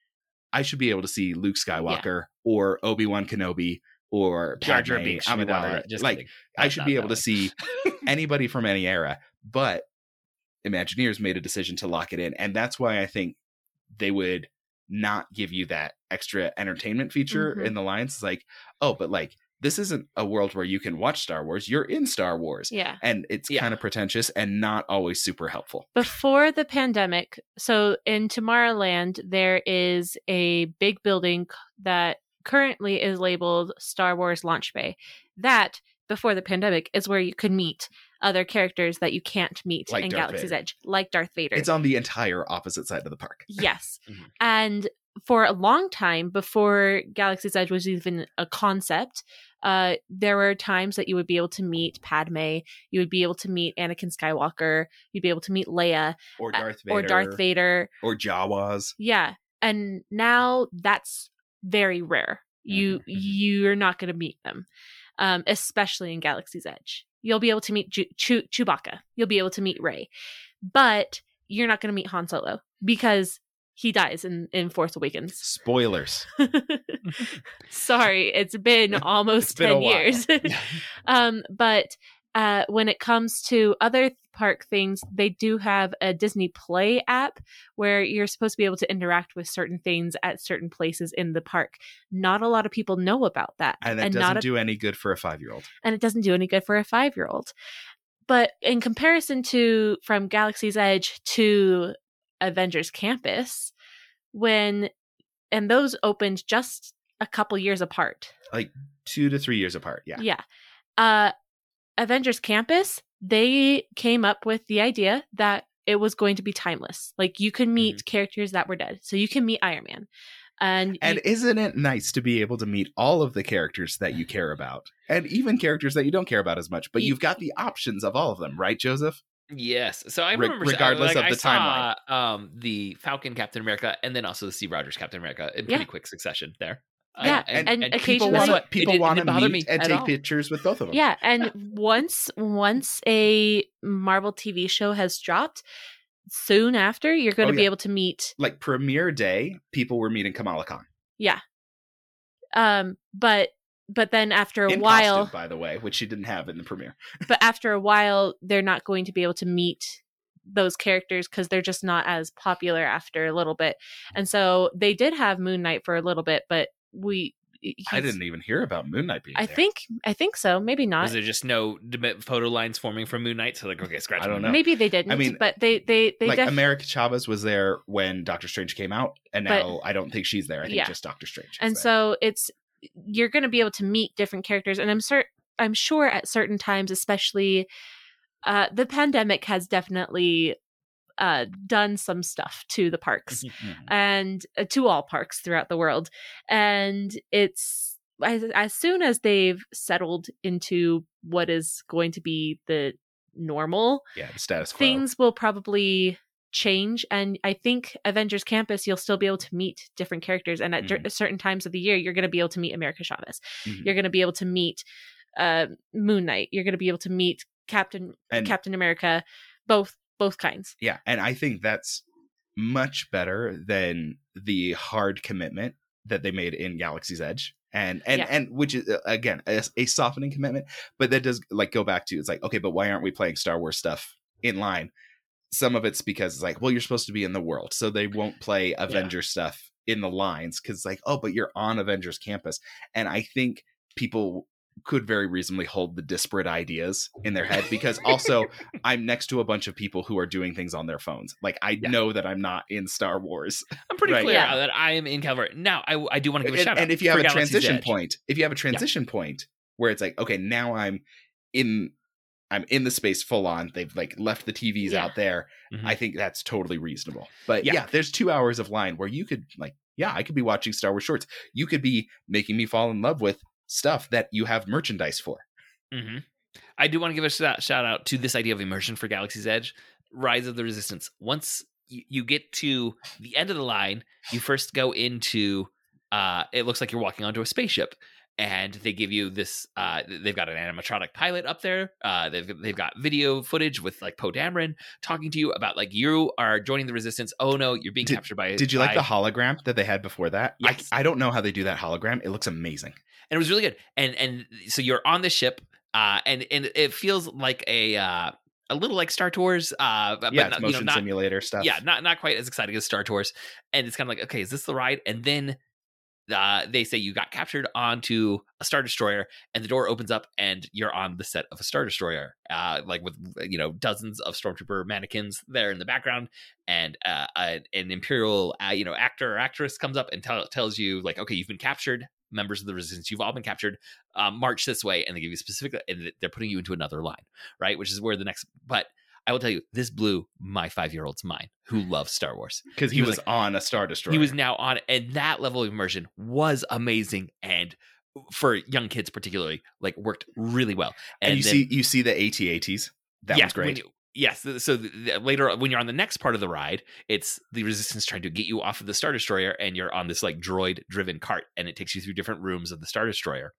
I should be able to see Luke Skywalker or Obi Wan Kenobi or Jar Jar Padme Binks should be Amidala. just like kidding. I should be that able to see anybody from any era, but Imagineers made a decision to lock it in, and that's why I think they would not give you that extra entertainment feature Mhm. in the lines. It's like, oh, but like this isn't a world where you can watch Star Wars. You're in Star Wars. Yeah. And it's Yeah. kind of pretentious and not always super helpful. Before the pandemic, so in Tomorrowland, there is a big building that currently is labeled Star Wars Launch Bay. That, before the pandemic, is where you could meet other characters that you can't meet Like in Darth Galaxy's Vader. Edge, like Darth Vader. It's on the entire opposite side of the park. Yes. Mhm. And for a long time, before Galaxy's Edge was even a concept, uh, there were times that you would be able to meet Padme, you would be able to meet Anakin Skywalker, you'd be able to meet Leia Or uh, Darth Vader. or Darth Vader. Or Jawas. Yeah. And now that's very rare. You Mhm, mhm. you're not going to meet them, um, especially in Galaxy's Edge. You'll be able to meet Chew- Chew- Chewbacca. You'll be able to meet Rey, but you're not going to meet Han Solo because he dies in in Force Awakens. Spoilers. Sorry, it's been almost been ten years. um, but uh, when it comes to other park things, they do have a Disney Play app where you're supposed to be able to interact with certain things at certain places in the park. Not a lot of people know about that, And that not doesn't a do any good for a five year old. and it doesn't do any good for a five year old. But in comparison to from Galaxy's Edge to Avengers Campus, when and those opened just a couple years apart. Like Two to three years apart. Yeah. Yeah. Uh Avengers Campus, they came up with the idea that it was going to be timeless. Like you can meet characters that were dead. So you can meet Iron Man. And, And you- isn't it nice to be able to meet all of the characters that you care about? And even characters that you don't care about as much, but Ye- you've got the options of all of them, right, Joseph? Yes. So I Re- remember regardless like, of I the saw, um the Falcon Captain America and then also the Steve Rogers Captain America in pretty Yeah. quick succession there. Yeah, Uh, and- and People occasionally- guess want to It people want to meet me and take all. pictures with both of them. Yeah, and once once a Marvel TV show has dropped, soon after you're going Oh, to be yeah. able to meet Like premiere day, people were meeting Kamala Khan Yeah, um but but then after a in while costume, by the way, which she didn't have in the premiere. but after a while they're not going to be able to meet those characters because they're just not as popular after a little bit and so they did have moon knight for a little bit but we I didn't even hear about Moon Knight being i there. think i think so maybe not Was there just no photo lines forming from Moon Knight? So like, okay, scratch. I don't know. Maybe they didn't i mean, but they they they like def- America Chavez was there when Doctor Strange came out, and But- now I don't think she's there. I think Yeah. just Doctor Strange. and there. so it's you're going to be able to meet different characters and i'm cer- i'm sure at certain times especially uh the pandemic has definitely uh done some stuff to the parks Mhm. and uh, to all parks throughout the world and it's as, as soon as they've settled into what is going to be the normal yeah, the status quo. things will probably change and i think avengers campus you'll still be able to meet different characters and at cer- certain times of the year you're going to be able to meet america chavez Mhm. you're going to be able to meet uh, moon knight you're going to be able to meet captain And- captain america both both kinds Yeah, and I think that's much better than the hard commitment that they made in Galaxy's Edge. And and Yeah. and which is uh, again a, a softening commitment, but that does like go back to it's like okay, but why aren't we playing Star Wars stuff in line? Some of it's because it's like well, you're supposed to be in the world, so they won't play Avengers stuff in the lines because like oh, but you're on Avengers campus, and I think people could very reasonably hold the disparate ideas in their head because also I'm next to a bunch of people who are doing things on their phones. Like I Yeah. know that I'm not in Star Wars. I'm pretty Right. clear Yeah. that I am in California. Now, I, I do want to give a And, shout out. and if you have a Galaxy's transition Edge. point, if you have a transition point where it's like, okay, now I'm in I'm in the space full on. They've like left the TVs Yeah. out there. Mhm. I think that's totally reasonable. But Yeah. yeah. there's two hours of line where you could like, yeah, I could be watching Star Wars shorts. You could be making me fall in love with stuff that you have merchandise for. hmm I do want to give a shout, shout out to this idea of immersion for Galaxy's Edge, Rise of the Resistance. Once you, you get to the end of the line, you first go into. Uh, it looks like you're walking onto a spaceship, and they give you this. Uh, they've got an animatronic pilot up there. Uh, they've they've got video footage with like Poe Dameron talking to you about like you are joining the Resistance. Oh no, you're being Did- captured by. Did you like the hologram that they had before that? Yes. I, I don't know how they do that hologram. It looks amazing. and it was really good. And and so you're on the ship, uh, and and it feels like a uh, a little like Star Tours, uh, but yeah, not, it's you know, motion not simulator stuff. yeah, not not quite as exciting as Star Tours. And it's kind of like, okay, is this the ride? And then uh, they say you got captured onto a star destroyer and the door opens up and you're on the set of a star destroyer uh, like with you know dozens of stormtrooper mannequins there in the background and uh, a, an imperial uh, you know actor or actress comes up and tell, tells you like okay you've been captured members of the resistance you've all been captured um, march this way and they give you specific and they're putting you into another line right which is where the next but I will tell you, this blew my five year old's mind who loves Star Wars. Because he, He was, was on a Star Destroyer. He was now on, and that level of immersion was amazing. And for young kids, particularly, like worked really well. and, you then- see you see the AT-ATs. That yeah, was great. you- yes. So th- th- later, when you're on the next part of the ride, it's the resistance trying to get you off of the Star Destroyer, and you're on this like droid driven cart, and it takes you through different rooms of the Star Destroyer.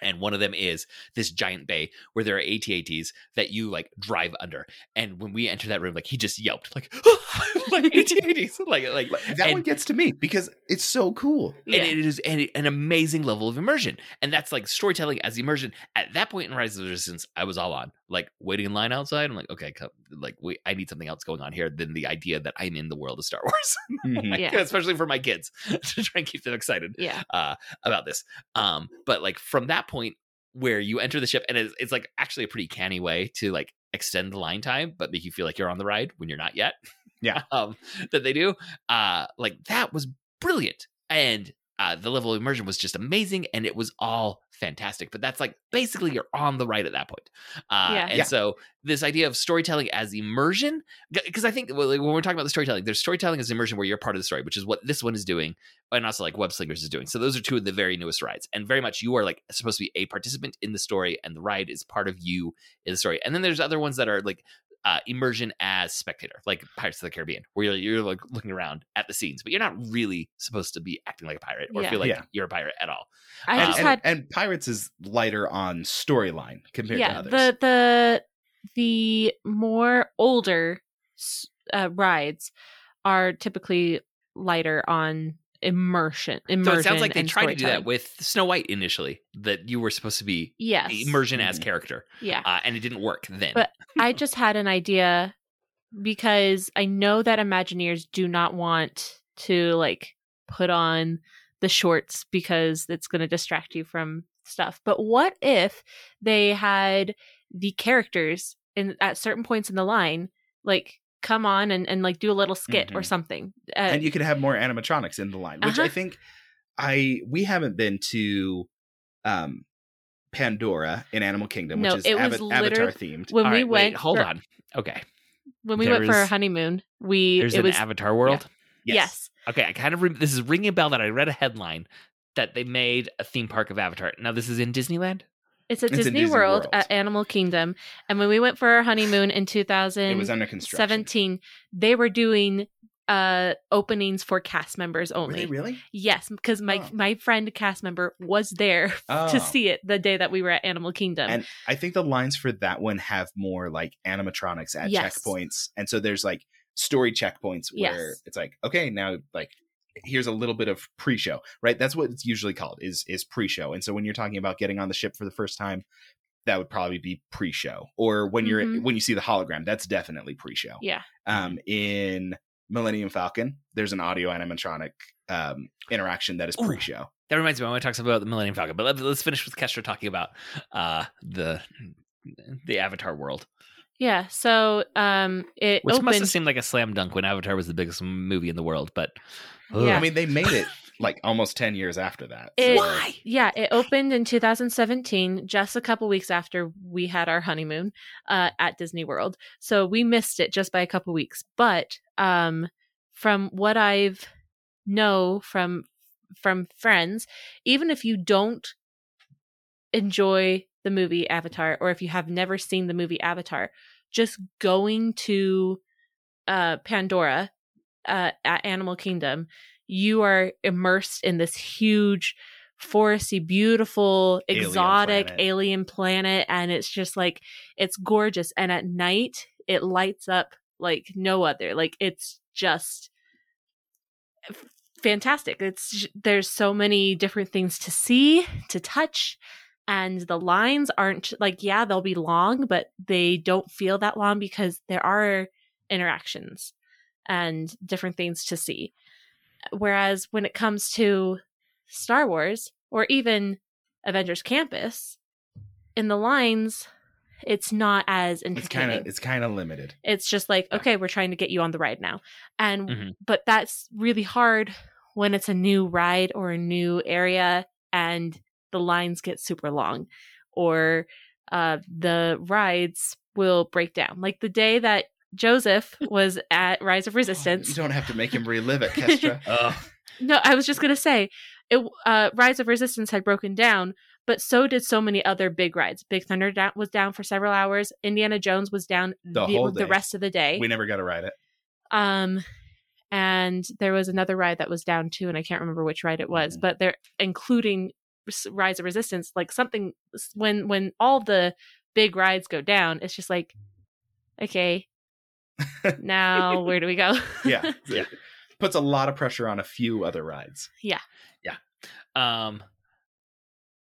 And one of them is this giant bay where there are AT-ATs that you like drive under. And when we enter that room, like he just yelped, like, ah! like AT-ATs, like like Like, that and- one gets to me because it's so cool. Yeah. and it is an, an amazing level of immersion and that's like storytelling as immersion at that point in rise of the resistance i was all on like waiting in line outside i'm like okay come, like wait i need something else going on here than the idea that i'm in the world of star wars Mhm. Like, Yeah. especially for my kids to try and keep them excited Yeah. uh, about this. Um, but like from that point where you enter the ship, and it's, it's like actually a pretty canny way to like extend the line time, but make you feel like you're on the ride when you're not yet. Yeah. um, that they do. Uh, like that was brilliant, and uh, the level of immersion was just amazing, and it was all fantastic. But that's like basically you're on the ride at that point. Uh, Yeah. and Yeah. so this idea of storytelling as immersion, because I think when we're talking about the storytelling, there's storytelling as immersion where you're part of the story, which is what this one is doing and also like Web Slingers is doing. So those are two of the very newest rides, and very much you are like supposed to be a participant in the story, and the ride is part of you in the story. And then there's other ones that are like uh, immersion as spectator, like Pirates of the Caribbean, where you're, you're like looking around at the scenes, but you're not really supposed to be acting like a pirate or Yeah. feel like Yeah. you're a pirate at all. I Uh, just and, had and Pirates is lighter on storyline compared to yeah others. the the the more older uh, rides are typically lighter on immersion immersion So it sounds like they tried to do that with Snow White initially, that you were supposed to be yes immersion as Mhm. character, yeah uh, and it didn't work then. But- i just had an idea because i know that imagineers do not want to like put on the shorts because it's going to distract you from stuff but what if they had the characters in at certain points in the line like come on and, and like do a little skit or Mhm. something uh, and you could have more animatronics in the line, which I Uh-huh. think I we haven't been to um Pandora in Animal Kingdom, No, which is it was Ava- Avatar themed. when All we right, went wait, hold for- on. Okay, when we went for our honeymoon we there's it an was Avatar world. yes. Okay, I kind of re- this is ringing a bell that I read a headline that they made a theme park of Avatar. Now this is in Disneyland. It's at It's Disney, Disney World, World. at Animal Kingdom. And when we went for our honeymoon in It 2017, was under construction. they were doing uh openings for cast members Were only. they really? Yes, because my Oh. my friend cast member was there Oh. to see it the day that we were at Animal Kingdom. And I think the lines for that one have more like animatronics at Yes. checkpoints. And so there's like story checkpoints where Yes. it's like, okay, now like here's a little bit of pre-show, right? That's what it's usually called is is pre-show. And so when you're talking about getting on the ship for the first time, that would probably be pre-show. Or when you're Mhm. when you see the hologram, that's definitely pre-show. yeah. Um in Millennium Falcon, there's an audio animatronic um interaction that is Ooh. pre-show. That reminds me, I want to talk about the Millennium Falcon, but let, let's finish with Kestra talking about uh, the the Avatar world, Yeah. So um it which must have seemed like a slam dunk when Avatar was the biggest movie in the world. But Yeah. I mean, they made it like almost 10 years after that. It- so- why? Yeah, it opened in 2017, just a couple weeks after we had our honeymoon uh, at Disney World. So we missed it just by a couple weeks. But um, from what I've know from from friends, even if you don't enjoy the movie Avatar, or if you have never seen the movie Avatar, just going to uh, Pandora uh, at Animal Kingdom, you are immersed in this huge foresty, beautiful, Alien exotic planet. alien planet. And it's just like, it's gorgeous. And at night, it lights up like no other. Like, it's just fantastic. It's, there's so many different things to see, to touch. And the lines aren't like, yeah, they'll be long, but they don't feel that long because there are interactions and different things to see. Whereas when it comes to Star Wars or even Avengers Campus, in the lines, it's not as It's kind of it's kind of limited. It's just like, okay, we're trying to get you on the ride now. And Mhm. but that's really hard when it's a new ride or a new area and the lines get super long or uh the rides will break down. Like the day that Joseph was at Rise of Resistance. You don't have to make him relive it, Kestra. Ugh. No, I was just gonna say, it uh, Rise of Resistance had broken down, but so did so many other big rides. Big Thunder down, was down for several hours. Indiana Jones was down The whole day. rest of the day. we never got to ride it. Um, and there was another ride that was down too, and I can't remember which ride it was, Mhm. but they're including Rise of Resistance, like something when when all the big rides go down, it's just like, okay, now where do we go? Yeah, Yeah. Puts a lot of pressure on a few other rides. Yeah. Yeah. Um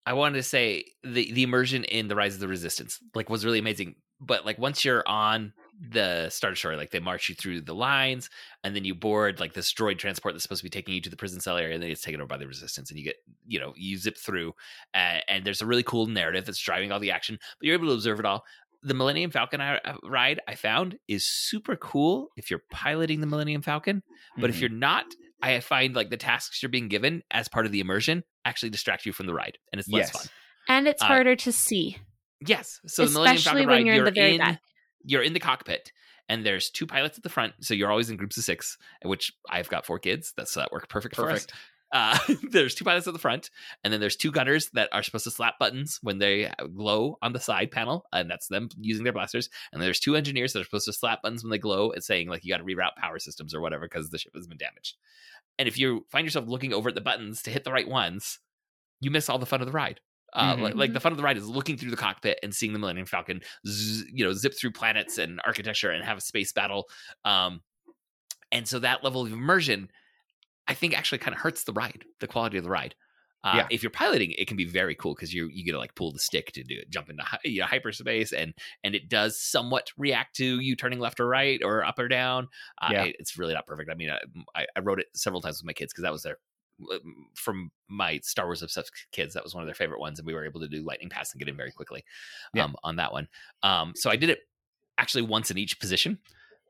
i wanted to say the the immersion in the rise of the resistance like was really amazing but like once you're on the star destroyer like they march you through the lines and then you board like this droid transport that's supposed to be taking you to the prison cell area and then it's taken over by the resistance and you get you know you zip through uh, and there's a really cool narrative that's driving all the action but you're able to observe it all the millennium falcon uh, ride i found is super cool if you're piloting the millennium falcon but if Mhm. you're not, I find like the tasks you're being given as part of the immersion actually distract you from the ride, and it's less Yes. fun. and it's Uh, harder to see, Yes. So the Millennium especially Falcon when ride, you're in the very in, back. You're in the cockpit, and there's two pilots at the front, so you're always in groups of six. Which I've got four kids, that's so that worked perfect, for us. Uh, there's two pilots at the front, and then there's two gunners that are supposed to slap buttons when they glow on the side panel, and that's them using their blasters. And there's two engineers that are supposed to slap buttons when they glow and saying like you got to reroute power systems or whatever because the ship has been damaged. And if you find yourself looking over at the buttons to hit the right ones, you miss all the fun of the ride. Uh, Mhm. like, like the fun of the ride is looking through the cockpit and seeing the Millennium Falcon, z- you know, zip through planets and architecture and have a space battle. Um, and so that level of immersion, I think, actually kind of hurts the ride, the quality of the ride. Uh, Yeah. If you're piloting, it can be very cool because you you get to like pull the stick to do it, jump into you know, hyperspace, and and it does somewhat react to you turning left or right or up or down. Uh, Yeah. it- it's really not perfect. I mean, I, I, I wrote it several times with my kids because that was their from my Star Wars obsessed kids. That was one of their favorite ones, and we were able to do lightning pass and get in very quickly Yeah. um, on that one. Um, so I did it actually once in each position.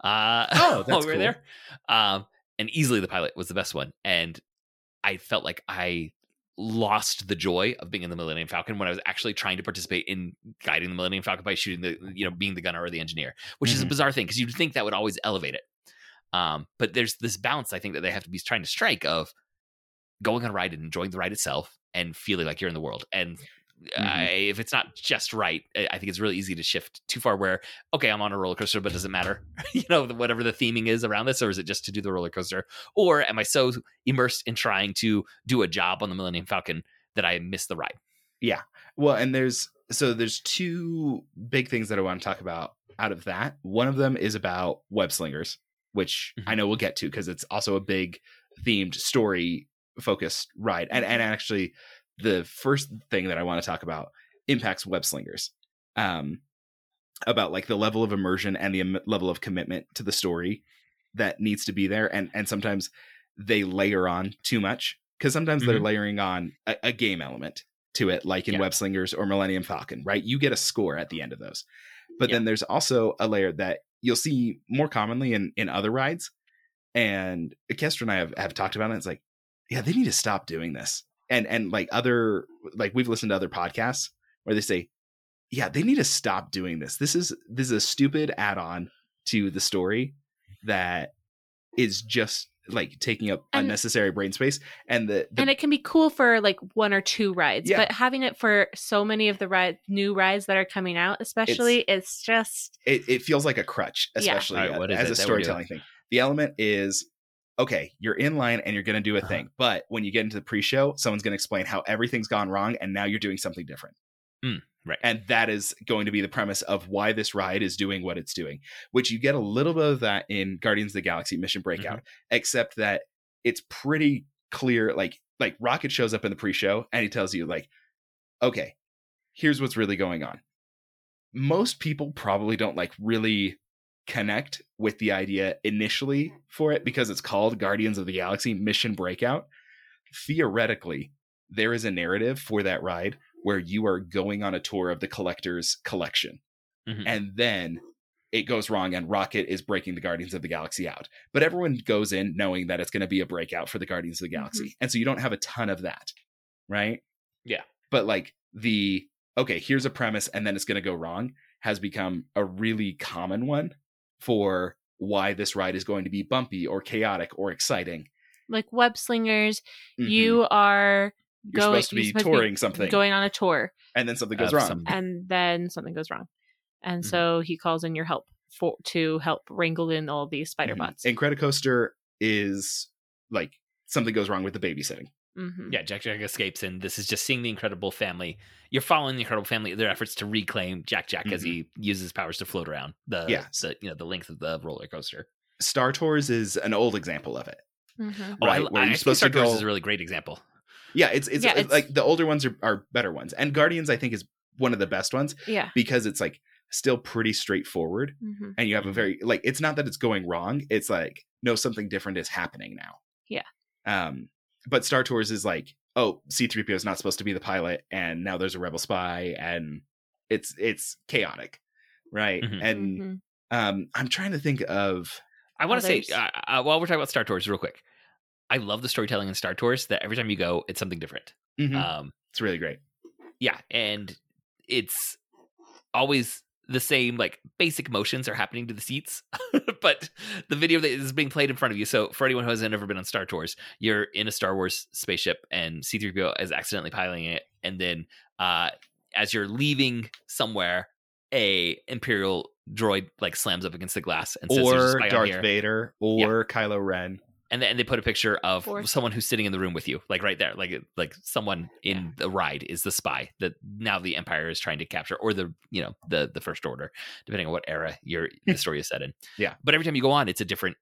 Uh, Oh, that's while we were cool. there, um, and easily the pilot was the best one, and I felt like I lost the joy of being in the Millennium Falcon when I was actually trying to participate in guiding the Millennium Falcon by shooting the you know being the gunner or the engineer, which is a Mhm. bizarre thing because you'd think that would always elevate it. Um, but there's this balance I think that they have to be trying to strike of going on a ride and enjoying the ride itself and feeling like you're in the world. And I, if it's not just right, I think it's really easy to shift too far. Where okay, I'm on a roller coaster, but does it matter? you know, whatever the theming is around this, or is it just to do the roller coaster? Or am I so immersed in trying to do a job on the Millennium Falcon that I miss the ride? Yeah. Well, and there's so there's two big things that I want to talk about out of that. One of them is about web slingers, which Mhm. I know we'll get to because it's also a big themed story focused ride. And and actually the first thing that I want to talk about impacts web slingers. Um about like the level of immersion and the im- level of commitment to the story that needs to be there and and sometimes they layer on too much because sometimes they're Mhm. layering on a, a game element to it like in Yeah. web slingers or millennium falcon right you get a score at the end of those but Yeah. then there's also a layer that you'll see more commonly in in other rides and Kestra and I have, have talked about it. It's like, yeah, they need to stop doing this. And and like other like we've listened to other podcasts where they say, yeah, they need to stop doing this. This is this is a stupid add-on to the story that is just like taking up And- unnecessary brain space. And the, the and it can be cool for like one or two rides, Yeah. but having it for so many of the ride new rides that are coming out, especially, it's, just it, it feels like a crutch, Yeah. especially All right, uh, what is as it a that we're doing? storytelling thing. The element is okay, you're in line and you're going to do a Uh-huh. thing, but when you get into the pre-show, someone's going to explain how everything's gone wrong, and now you're doing something different. Mm, right. and that is going to be the premise of why this ride is doing what it's doing. Which you get a little bit of that in Guardians of the Galaxy Mission Breakout, except that it's pretty clear. Like like Rocket shows up in the pre-show and he tells you like, okay, here's what's really going on. Most people probably don't like really connect with the idea initially for it because it's called Guardians of the Galaxy Mission Breakout. Theoretically, there is a narrative for that ride where you are going on a tour of the collector's collection. Mhm. And then it goes wrong and Rocket is breaking the Guardians of the Galaxy out. But everyone goes in knowing that it's going to be a breakout for the Guardians of the Galaxy. And so you don't have a ton of that, right? Yeah. But like the okay, here's a premise and then it's going to go wrong has become a really common one for why this ride is going to be bumpy or chaotic or exciting. like web slingers. Mhm. You are You're going supposed to be you're supposed touring something going on a tour, and then something goes wrong. some- and then something goes wrong, and Mm-hmm. Mhm. so he calls in your help for to help wrangle in all these spider Mhm. bots. Coaster is like something goes wrong with the babysitting. Mhm. Yeah, Jack Jack escapes, and this is just seeing the Incredible Family. You're following the Incredible Family, their efforts to reclaim Jack Jack as he uses his powers to float around the Yeah. the you know the length of the roller coaster. Star Tours is an old example of it. Mhm. Oh, I, Right, where I, you're I think supposed Star to Tours go- is a really great example. Yeah, it's it's, Yeah, it's it's- like the older ones are, are better ones, and Guardians I think is one of the best ones Yeah. because it's like still pretty straightforward, Mhm. and you have a Mhm. very like it's not that it's going wrong. It's like no something different is happening now. Yeah. Um, but Star Tours is like oh C-3PO is not supposed to be the pilot, and now there's a rebel spy, and it's it's chaotic, right? Mhm. And Mhm. um, I'm trying to think of I want to say, uh, uh, while we're talking about Star Tours, real quick, I love the storytelling in Star Tours. That every time you go, it's something different. Mhm. Um, it's really great. yeah, and it's always the same like basic motions are happening to the seats but the video that is being played in front of you so for anyone who hasn't ever been on star tours you're in a star wars spaceship and c3po is accidentally piloting it and then uh as you're leaving somewhere a imperial droid like slams up against the glass and says "There's a Or Darth here." Vader, or Kylo Ren. And then they put a picture of Force. someone who's sitting in the room with you, like right there, like like someone in Yeah. the ride is the spy that now the Empire is trying to capture, or the you know the the First Order, depending on what era your the story is set in. Yeah. but every time you go on, it's a different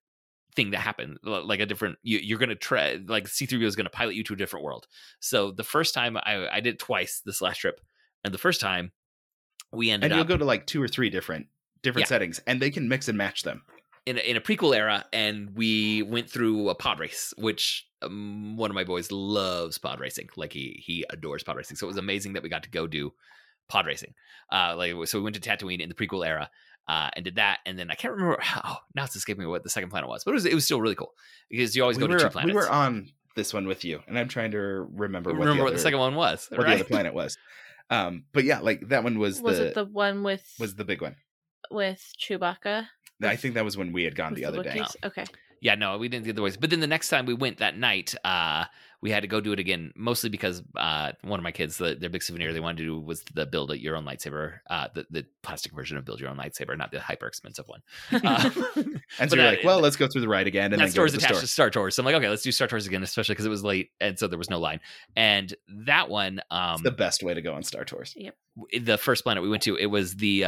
thing that happened, like a different. You, you're going to try like C-3PO is going to pilot you to a different world. So the first time I I did it twice this last trip, and the first time we ended up and you'll up go to like two or three different different Yeah. settings and they can mix and match them in a, in a prequel era, and we went through a pod race, which um, one of my boys loves pod racing. Like he he adores pod racing. So it was amazing that we got to go do pod racing. Uh, like so we went to Tatooine in the prequel era. Uh, and did that, and then I can't remember. Oh, now it's escaping me what the second planet was, but it was it was still really cool because you always we go were, to two planets. we were on this one with you and i'm trying to remember what, remember the, what other, the second one was, what the other planet was um but yeah like that one was, Was the, it the one with was the big one with Chewbacca? I think that was when we had gone with the other day Wookiees? Okay. Yeah, no, we didn't get the other ways. But then the next time we went that night, uh, we had to go do it again, mostly because uh, one of my kids, the, their big souvenir they wanted to do was the build it your own lightsaber, uh, the, the plastic version of build your own lightsaber, not the hyper expensive one. Uh, and so you're uh, like well let's go through the ride again and that then go store to is the attached store to Star Tours. So I'm like, okay, let's do Star Tours again, especially because it was late and so there was no line. And that one, um, it's the best way to go on star tours w- the first planet we went to, it was the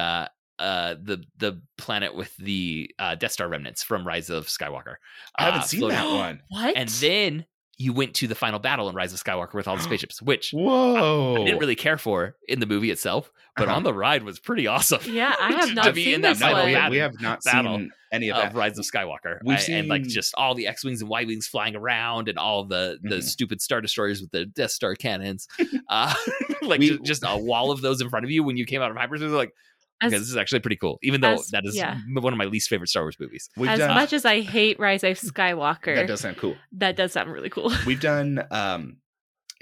uh, the the planet with the uh, Death Star remnants from Rise of Skywalker. i haven't uh, seen floating- that one What? and then you went to the final battle in Rise of Skywalker with all the spaceships, which whoa I didn't really care for in the movie itself, but Uh-huh. on the ride was pretty awesome. Yeah, I have To not be seen in that this no, final one. we, battle, we have not battle seen any of of Rise of Skywalker, We've I- and like just all the X wings and Y wings flying around, and all the the Mhm. stupid star destroyers with the Death Star cannons, uh, like We- ju- just a wall of those in front of you when you came out of hyperspace. Like, As, okay, this is actually pretty cool, even though as- that is yeah. one of my least favorite Star Wars movies. we've as done much as I hate Rise of Skywalker, that does sound cool that does sound really cool. We've done um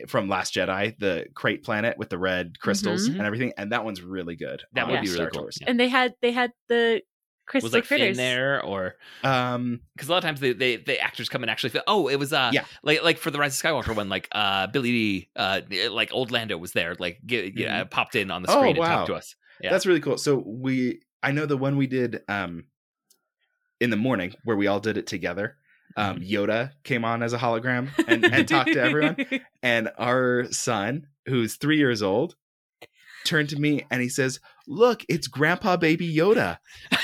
from Last Jedi, the Crait planet with the red crystals Mhm. and everything, and that one's really good. That on would be Star really cool. Tours. Yeah. And they had they had the crystal Was like Finn critters there, or Um, because a lot of times they, they the actors come and actually feel, oh it was uh Yeah. like like for the Rise of Skywalker one like uh Billy Dee uh like old Lando was there like get, yeah, popped in on the Oh, screen and wow. talked to us Yeah. that's really cool. So we, I know the one we did um in the morning where we all did it together. Um, Mm-hmm. Yoda came on as a hologram and, and talked to everyone. And our son, who's three years old, turned to me and he says, "Look, it's Grandpa Baby Yoda."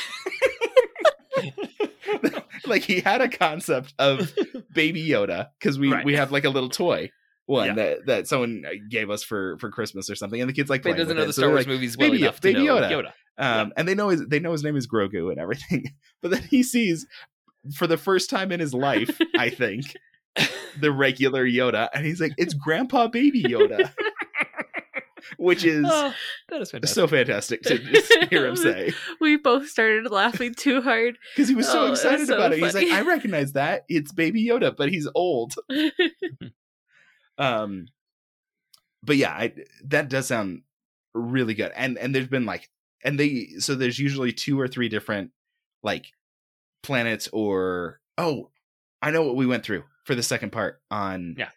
like he had a concept of Baby Yoda because we Right. we have like a little toy one Yeah. that that someone gave us for for Christmas or something, and the kids like playing doesn't know it. the Star they're Wars like, movies well Baby- enough Baby know Yoda. Yoda um, and they know his they know his name is Grogu and everything. But then he sees for the first time in his life, I think, the regular Yoda, and he's like, "It's Grandpa Baby Yoda," which is Oh, that is fantastic. so fantastic to just hear him say we both started laughing too hard. because he was so Oh, excited so about it. He's like, "I recognize that. It's Baby Yoda, but he's old." Um, but yeah, I, that does sound really good. And and there's been like, and they so there's usually two or three different like planets or oh, I know what we went through for the second part on Yeah.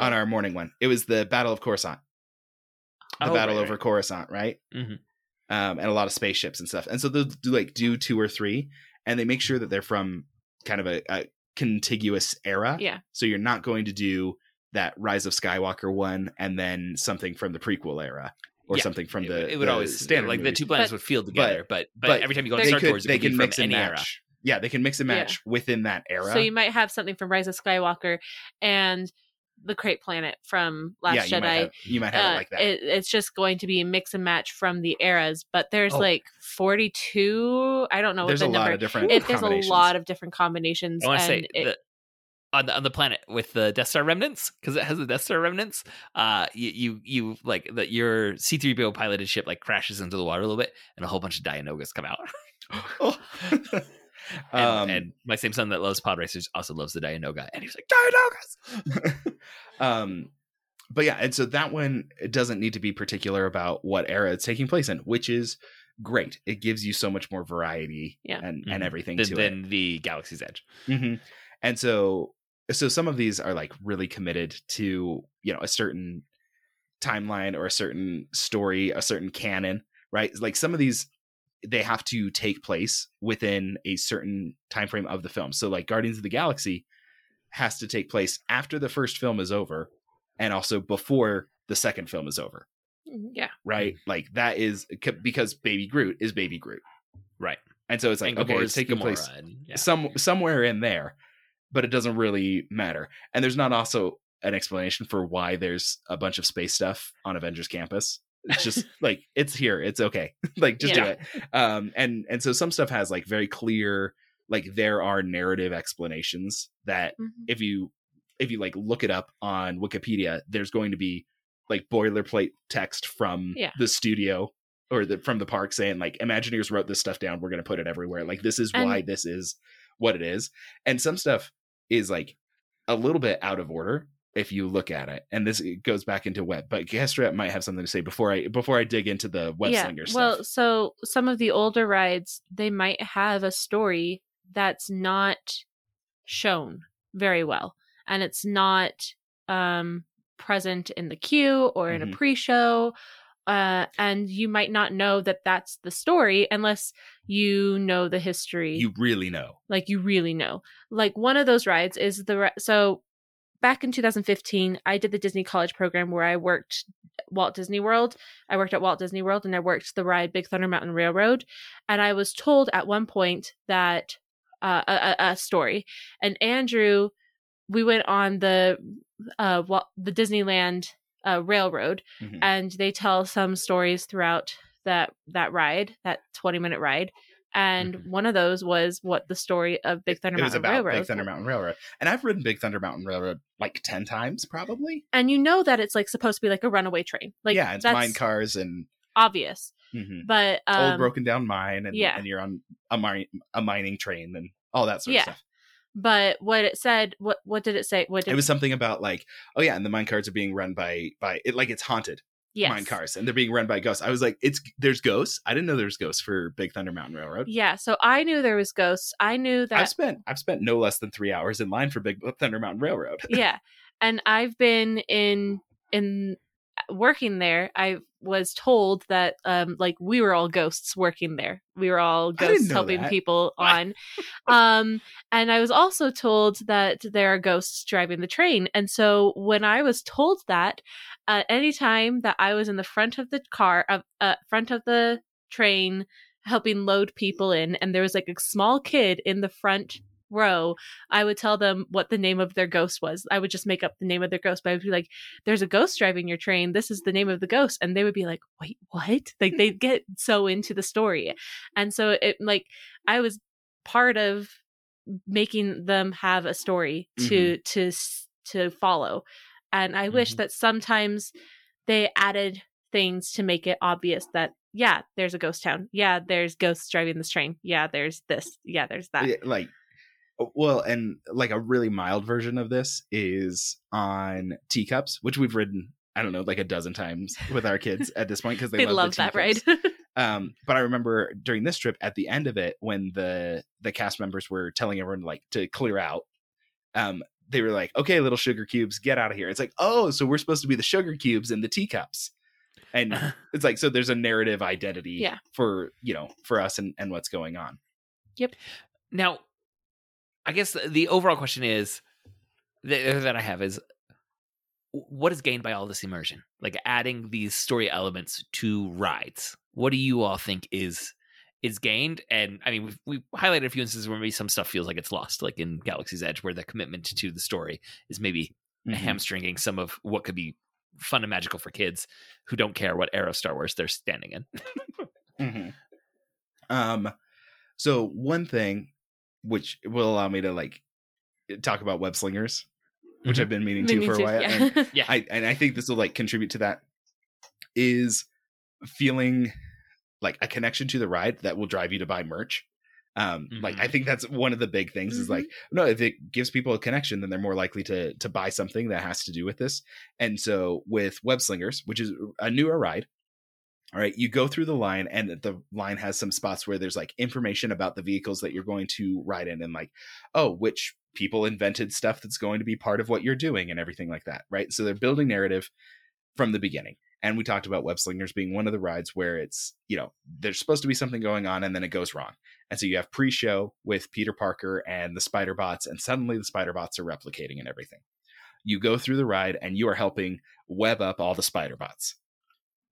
on our morning one. It was the Battle of Coruscant, the Oh, battle right, over right. Coruscant, right? Mhm. Um, and a lot of spaceships and stuff. And so they'll do like do two or three, and they make sure that they're from kind of a, a contiguous era. yeah. So you're not going to do that Rise of Skywalker one and then something from the prequel era or Yeah. something from It- the it would the always stand like movies. the two planets But- would feel together, but but, but every time you go to Star could- Tours, it they could be can from mix and any era. match. Yeah, they can mix and Yeah. match within that era. So you might have something from Rise of Skywalker and the Crait Planet from Last yeah, you Jedi. might have, you might have Uh, it like that. it- it's just going to be a mix and match from the eras, but there's Oh. like 42. I don't know There's what a the lot number. of different. it, there's a lot of different combinations. I want to and say it- the, on the on the planet with the Death Star remnants because it has the Death Star remnants. Uh, you you, you like that your C three PO piloted ship like crashes into the water a little bit, and a whole bunch of Dianogas come out. Oh. and, um, and my same son that loves pod racers also loves the Dianoga, and he's like Dianogas. um, but yeah, and so that one it doesn't need to be particular about what era it's taking place in, which is great. It gives you so much more variety Yeah. and, Mhm. and everything Than, than the Galaxy's Edge. hmm And so, so some of these are like really committed to you know a certain timeline or a certain story, a certain canon, right? Like some of these, they have to take place within a certain time frame of the film. So, like Guardians of the Galaxy has to take place after the first film is over, and also before the second film is over, mm, yeah. right? Like that is because Baby Groot is Baby Groot, Right. and so it's like and okay, Gamora's it's taking place Gamora, and- yeah. some somewhere in there, but it doesn't really matter. And there's not also an explanation for why there's a bunch of space stuff on Avengers Campus. It's just like it's here, it's okay. like just do it. Um and and so some stuff has like very clear like there are narrative explanations that Mhm. if you if you like look it up on Wikipedia, there's going to be like boilerplate text from Yeah. the studio or the from the park saying like Imagineers wrote this stuff down. We're going to put it everywhere. Like this is And- why this is what it is. And some stuff is like a little bit out of order if you look at it. And this goes back into web, but Kestra might have something to say before I before I dig into the web slinger stuff. Well, so some of the older rides, they might have a story that's not shown very well, and it's not um, present in the queue or in Mhm. a pre-show. Uh, and you might not know that that's the story unless you know the history you really know. like you really know. Like one of those rides is the so back in 2015, I did the Disney College program where I worked Walt Disney World. I worked at Walt Disney World and I worked the ride Big Thunder Mountain Railroad. And I was told at one point that uh, a, a- story. And Andrew, we went on the uh, the Disneyland uh, Railroad, Mhm. and they tell some stories throughout that that ride, that 20 minute ride. And Mhm. one of those was what the story of Big Thunder it was Mountain about Railroad. Big Thunder Mountain Railroad. And I've ridden Big Thunder Mountain Railroad like 10 times probably. and you know that it's like supposed to be like a runaway train. Like yeah, it's that's mine cars and obvious. mhm. But um, old broken down mine and, yeah. and you're on a, mi- a mining train and all that sort Yeah. of stuff. but what it said, what what did it say? What did It was something about like, oh yeah, and the mine cars are being run by by it like it's haunted yes. mine cars and they're being run by ghosts. I was like, it's there's ghosts. I didn't know there's ghosts for Big Thunder Mountain Railroad. Yeah, so I knew there was ghosts. I knew that I've spent I've spent no less than three hours in line for Big Thunder Mountain Railroad. yeah. And I've been in in working there. I was told that um like we were all ghosts working there. We were all ghosts helping that. people on. um and I was also told that there are ghosts driving the train. And so when I was told that, uh, anytime that I was in the front of the car of uh, front of the train helping load people in and there was like a small kid in the front row I would tell them what the name of their ghost was. I would just make up the name of their ghost, but I would be like, "There's a ghost driving your train. This is the name of the ghost," and they would be like, "Wait, what?" Like they get so into the story, and so it like I was part of making them have a story to to s- to follow. And I wish Mhm. that sometimes they added things to make it obvious that yeah, there's a ghost town. Yeah, there's ghosts driving this train. Yeah, there's this. Yeah, there's that. Like well and like a really mild version of this is on teacups which we've ridden i don't know like a dozen times with our kids at this point because they, They, love, love, the that ride. um but i remember during this trip at the end of it when the the cast members were telling everyone like to clear out um they were like okay little sugar cubes get out of here it's like oh so we're supposed to be the sugar cubes and the teacups and it's like so there's a narrative identity Yeah. for you know for us and, and what's going on Yep. Now, I guess the- overall question is that, that I have is what is gained by all this immersion? Like adding these story elements to rides. What do you all think is is gained? And I mean, we've, we've highlighted a few instances where maybe some stuff feels like it's lost, like in Galaxy's Edge, where the commitment to the story is maybe Mhm. hamstringing some of what could be fun and magical for kids who don't care what era of Star Wars they're standing in. hmm Um, so one thing which will allow me to like talk about web slingers, which Mhm. I've been meaning to Mm-hmm. Me for a too, while, yeah. and Yeah. I and I think this will like contribute to that. Is feeling like a connection to the ride that will drive you to buy merch. Um, like I Mhm. think that's one of the big things is like no, if it gives people a connection, then they're more likely to to buy something that has to do with this. And so with web slingers, which is a newer ride, all right, you go through the line, and the line has some spots where there's like information about the vehicles that you're going to ride in, and like, oh, which people invented stuff that's going to be part of what you're doing, and everything like that, right? So they're building narrative from the beginning. And we talked about web slingers being one of the rides where it's, you know, there's supposed to be something going on and then it goes wrong. And so you have pre-show with Peter Parker and the spider bots, and suddenly the spider bots are replicating and everything. You go through the ride and you are helping web up all the spider bots.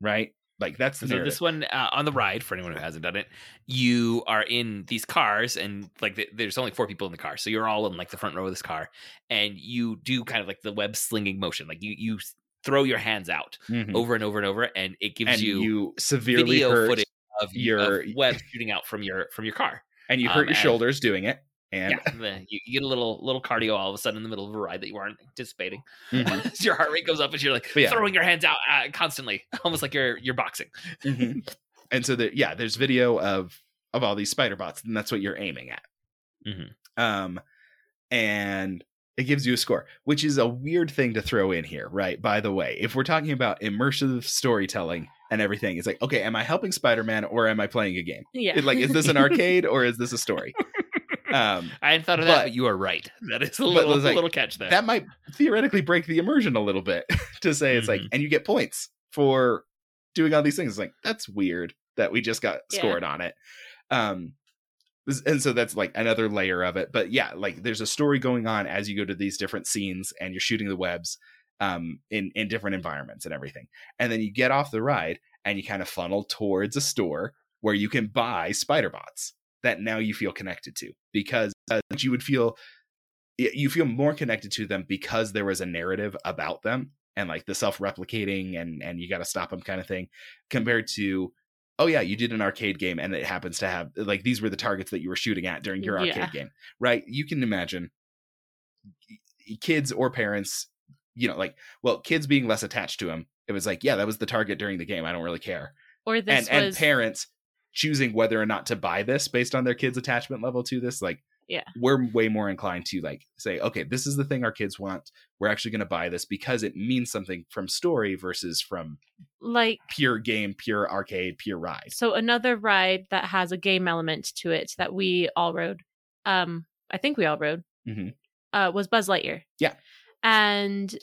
Right? Like that's the So narrative. this one uh, on the ride for anyone who hasn't done it, you are in these cars and like th- there's only four people in the car, so you're all in like the front row of this car, and you do kind of like the web slinging motion, like you you throw your hands out Mhm. over and over and over, and it gives and you, you, severely video hurt footage of your- your web shooting out from your from your car. and you um, hurt your shoulders doing it. And yeah, you, you get a little little cardio all of a sudden in the middle of a ride that you weren't anticipating. Mhm. Your heart rate goes up as you're like yeah. throwing your hands out uh, constantly, almost like you're you're boxing. Mhm. and so there, yeah, there's video of of all these spider bots, and that's what you're aiming at. Mhm. Um, and it gives you a score, which is a weird thing to throw in here, right? By the way, if we're talking about immersive storytelling and everything, it's like, okay, am I helping Spider-Man or am I playing a game? yeah. Like, is this an arcade or is this a story? Um, I hadn't thought of that, But- but you are right. That is a little, it's like, little catch there. that might theoretically break the immersion a little bit to say it's like, Mhm. and you get points for doing all these things. It's like that's weird that we just got Yeah. scored on it. Um, and so that's like another layer of it. But yeah, like there's a story going on as you go to these different scenes and you're shooting the webs um in in different environments and everything. And then you get off the ride and you kind of funnel towards a store where you can buy spider bots that now you feel connected to because uh, you would feel you feel more connected to them because there was a narrative about them and like the self-replicating and and you got to stop them kind of thing compared to oh yeah you did an arcade game and it happens to have like these were the targets that you were shooting at during your arcade Yeah. game right you can imagine kids or parents you know like well kids being less attached to them it was like yeah that was the target during the game i don't really care or this and was and parents choosing whether or not to buy this based on their kids attachment level to this like Yeah. we're way more inclined to like say okay this is the thing our kids want we're actually going to buy this because it means something from story versus from like pure game pure arcade pure ride so another ride that has a game element to it that we all rode um i think we all rode Mhm. uh was buzz lightyear Yeah. and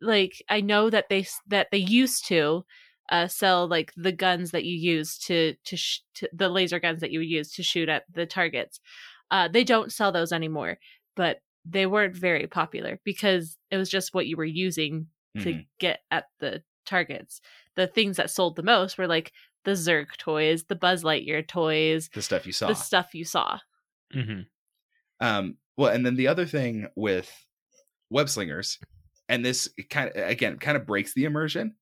like i know that they that they used to uh sell like the guns that you use to to, sh- to the laser guns that you use to shoot at the targets uh they don't sell those anymore but they weren't very popular because it was just what you were using to Mhm. get at the targets. The things that sold the most were like the Zurg toys, the Buzz Lightyear toys, the stuff you saw the stuff you saw. mm-hmm. Um, well, and then the other thing with web slingers, and this kind of again kind of breaks the immersion,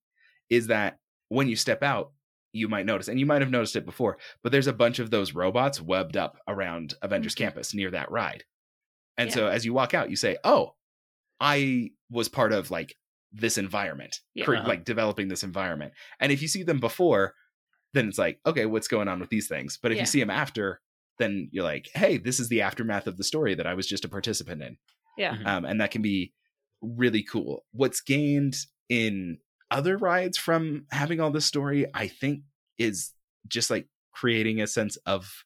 is that when you step out, you might notice, and you might have noticed it before, but there's a bunch of those robots webbed up around Avengers Mhm. Campus near that ride. And Yeah. so as you walk out, you say, "Oh, I was part of like this environment, Yeah. cre- like developing this environment. And if you see them before, then it's like, okay, what's going on with these things? But if Yeah. you see them after, then you're like, hey, this is the aftermath of the story that I was just a participant in. Yeah. Um, and that can be really cool. What's gained in other rides from having all this story, I think, is just like creating a sense of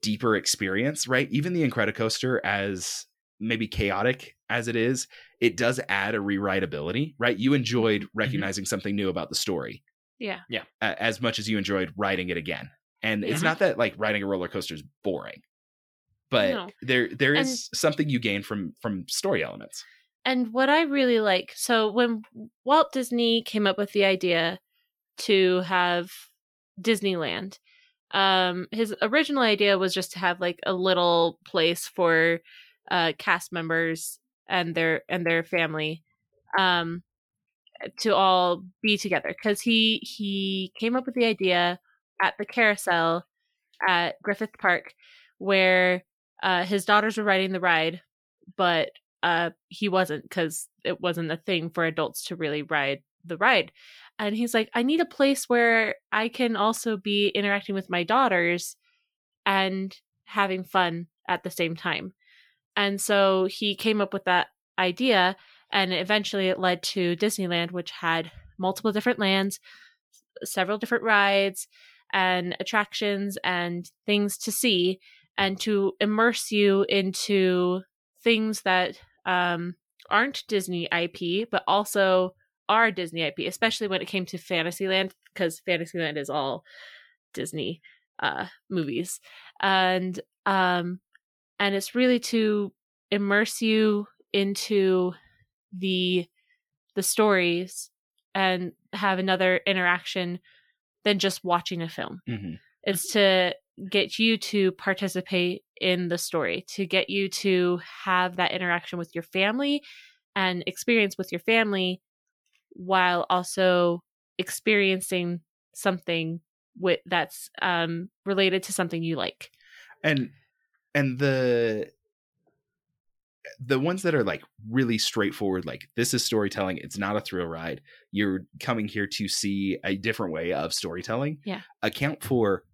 deeper experience, right? Even the Incredicoaster, as maybe chaotic as it is, it does add a rewritability, right? You enjoyed recognizing something new about the story Yeah. uh, as much as you enjoyed riding it again. And it's Mhm. not that like riding a roller coaster is boring, but No. there there And- something you gain from from story elements. And what I really like, so when Walt Disney came up with the idea to have Disneyland, um, his original idea was just to have like a little place for uh, cast members and their and their family um, to all be together. Because he he came up with the idea at the carousel at Griffith Park where uh, his daughters were riding the ride, but uh, he wasn't because it wasn't a thing for adults to really ride the ride. And he's like, I need a place where I can also be interacting with my daughters and having fun at the same time. And so he came up with that idea, and eventually it led to Disneyland, which had multiple different lands, several different rides, and attractions and things to see, and to immerse you into things that um, aren't Disney IP, but also are Disney IP, especially when it came to Fantasyland, because Fantasyland is all Disney uh, movies, and um, and it's really to immerse you into the the stories and have another interaction than just watching a film. Mhm. It's to get you to participate in the story, to get you to have that interaction with your family and experience with your family while also experiencing something with that's um related to something you like. And and the the ones that are like really straightforward like this is storytelling it's not a thrill ride you're coming here to see a different way of storytelling Yeah. account for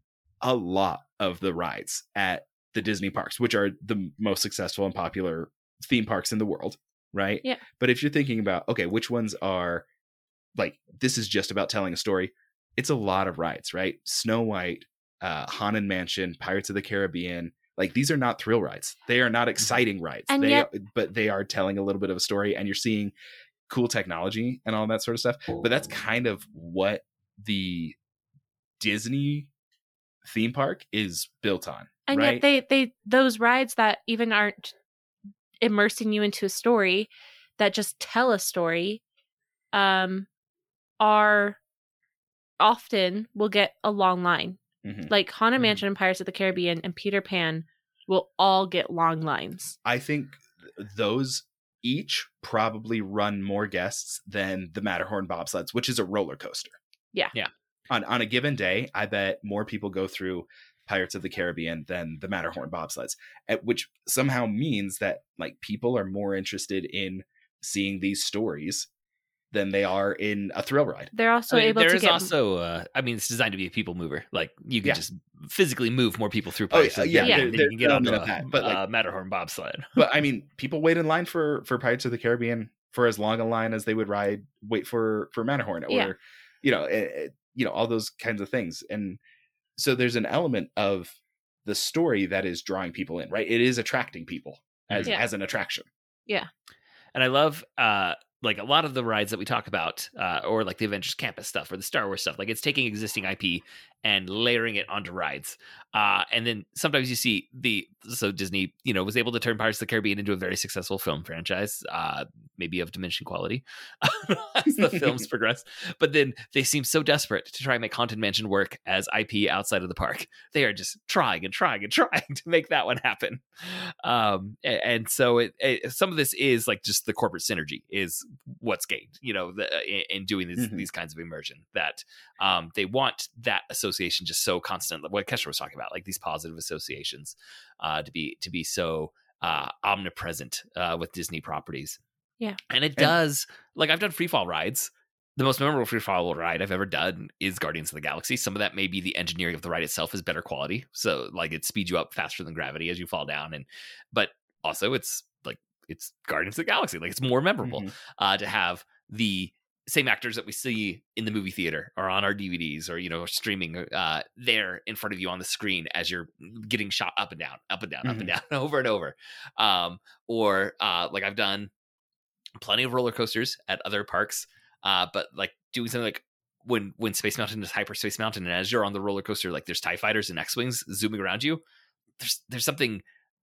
a lot of the rides at the disney parks which are the most successful and popular theme parks in the world right? Yeah. but if you're thinking about okay which ones are like this is just about telling a story it's a lot of rides right? Snow white uh haunted mansion pirates of the caribbean like these are not thrill rides. They are not exciting rides. And they yet- but they are telling a little bit of a story and you're seeing cool technology and all that sort of stuff. But that's kind of what the disney theme park is built on and right yet they they those rides that even aren't immersing you into a story that just tell a story um are often will get a long line Mhm. like haunted Mhm. mansion and pirates of the caribbean and peter pan will all get long lines i think th- those each probably run more guests than the matterhorn bobsleds which is a roller coaster Yeah. Yeah. On on a given day i bet more people go through pirates of the caribbean than the matterhorn bobsleds at which somehow means that like people are more interested in seeing these stories than they are in a thrill ride they're also I mean, able there to is get also, uh, I mean, it's designed to be a people mover. Like you can Yeah. just physically move more people through Oh, Pirates of the yeah, Caribbean there- than there- you can get on no, the that, but, like- uh, Matterhorn bobsled. but i mean people wait in line for for pirates of the caribbean for as long a line as they would ride wait for for matterhorn or Yeah. you know eh, eh, you know all those kinds of things and so there's an element of the story that is drawing people in right it is attracting people as Yeah. as an attraction Yeah. and I love uh like a lot of the rides that we talk about, uh, or like the Avengers Campus stuff or the Star Wars stuff, like it's taking existing IP and layering it onto rides. Uh, and then sometimes you see the so Disney, you know, was able to turn Pirates of the Caribbean into a very successful film franchise, uh, maybe of diminishing quality as the films progress. But then they seem so desperate to try and make Haunted Mansion work as IP outside of the park. They are just trying and trying and trying to make that one happen. Um, a- and, so it, it, some of this is like just the corporate synergy is what's gained, you know, the, in, in doing these, Mhm. these kinds of immersion that um, they want that association just so constant. Like what Kestra was talking about, like these positive associations, uh, to be to be so uh, omnipresent uh, with Disney properties. Yeah. and it And- does. like I've done free fall rides. The most memorable free fall ride I've ever done is Guardians of the Galaxy. Some of that may be the engineering of the ride itself is better quality, so like it speeds you up faster than gravity as you fall down, and but also it's it's Guardians of the Galaxy. Like it's more memorable Mhm. uh, to have the same actors that we see in the movie theater or on our DVDs or you know streaming uh, there in front of you on the screen as you're getting shot up and down, up and down, up and down, over and over. Um, or uh, like I've done plenty of roller coasters at other parks, uh, but like doing something like when when Space Mountain is Hyperspace Mountain, and as you're on the roller coaster, like there's Tie Fighters and X wings zooming around you. There's there's something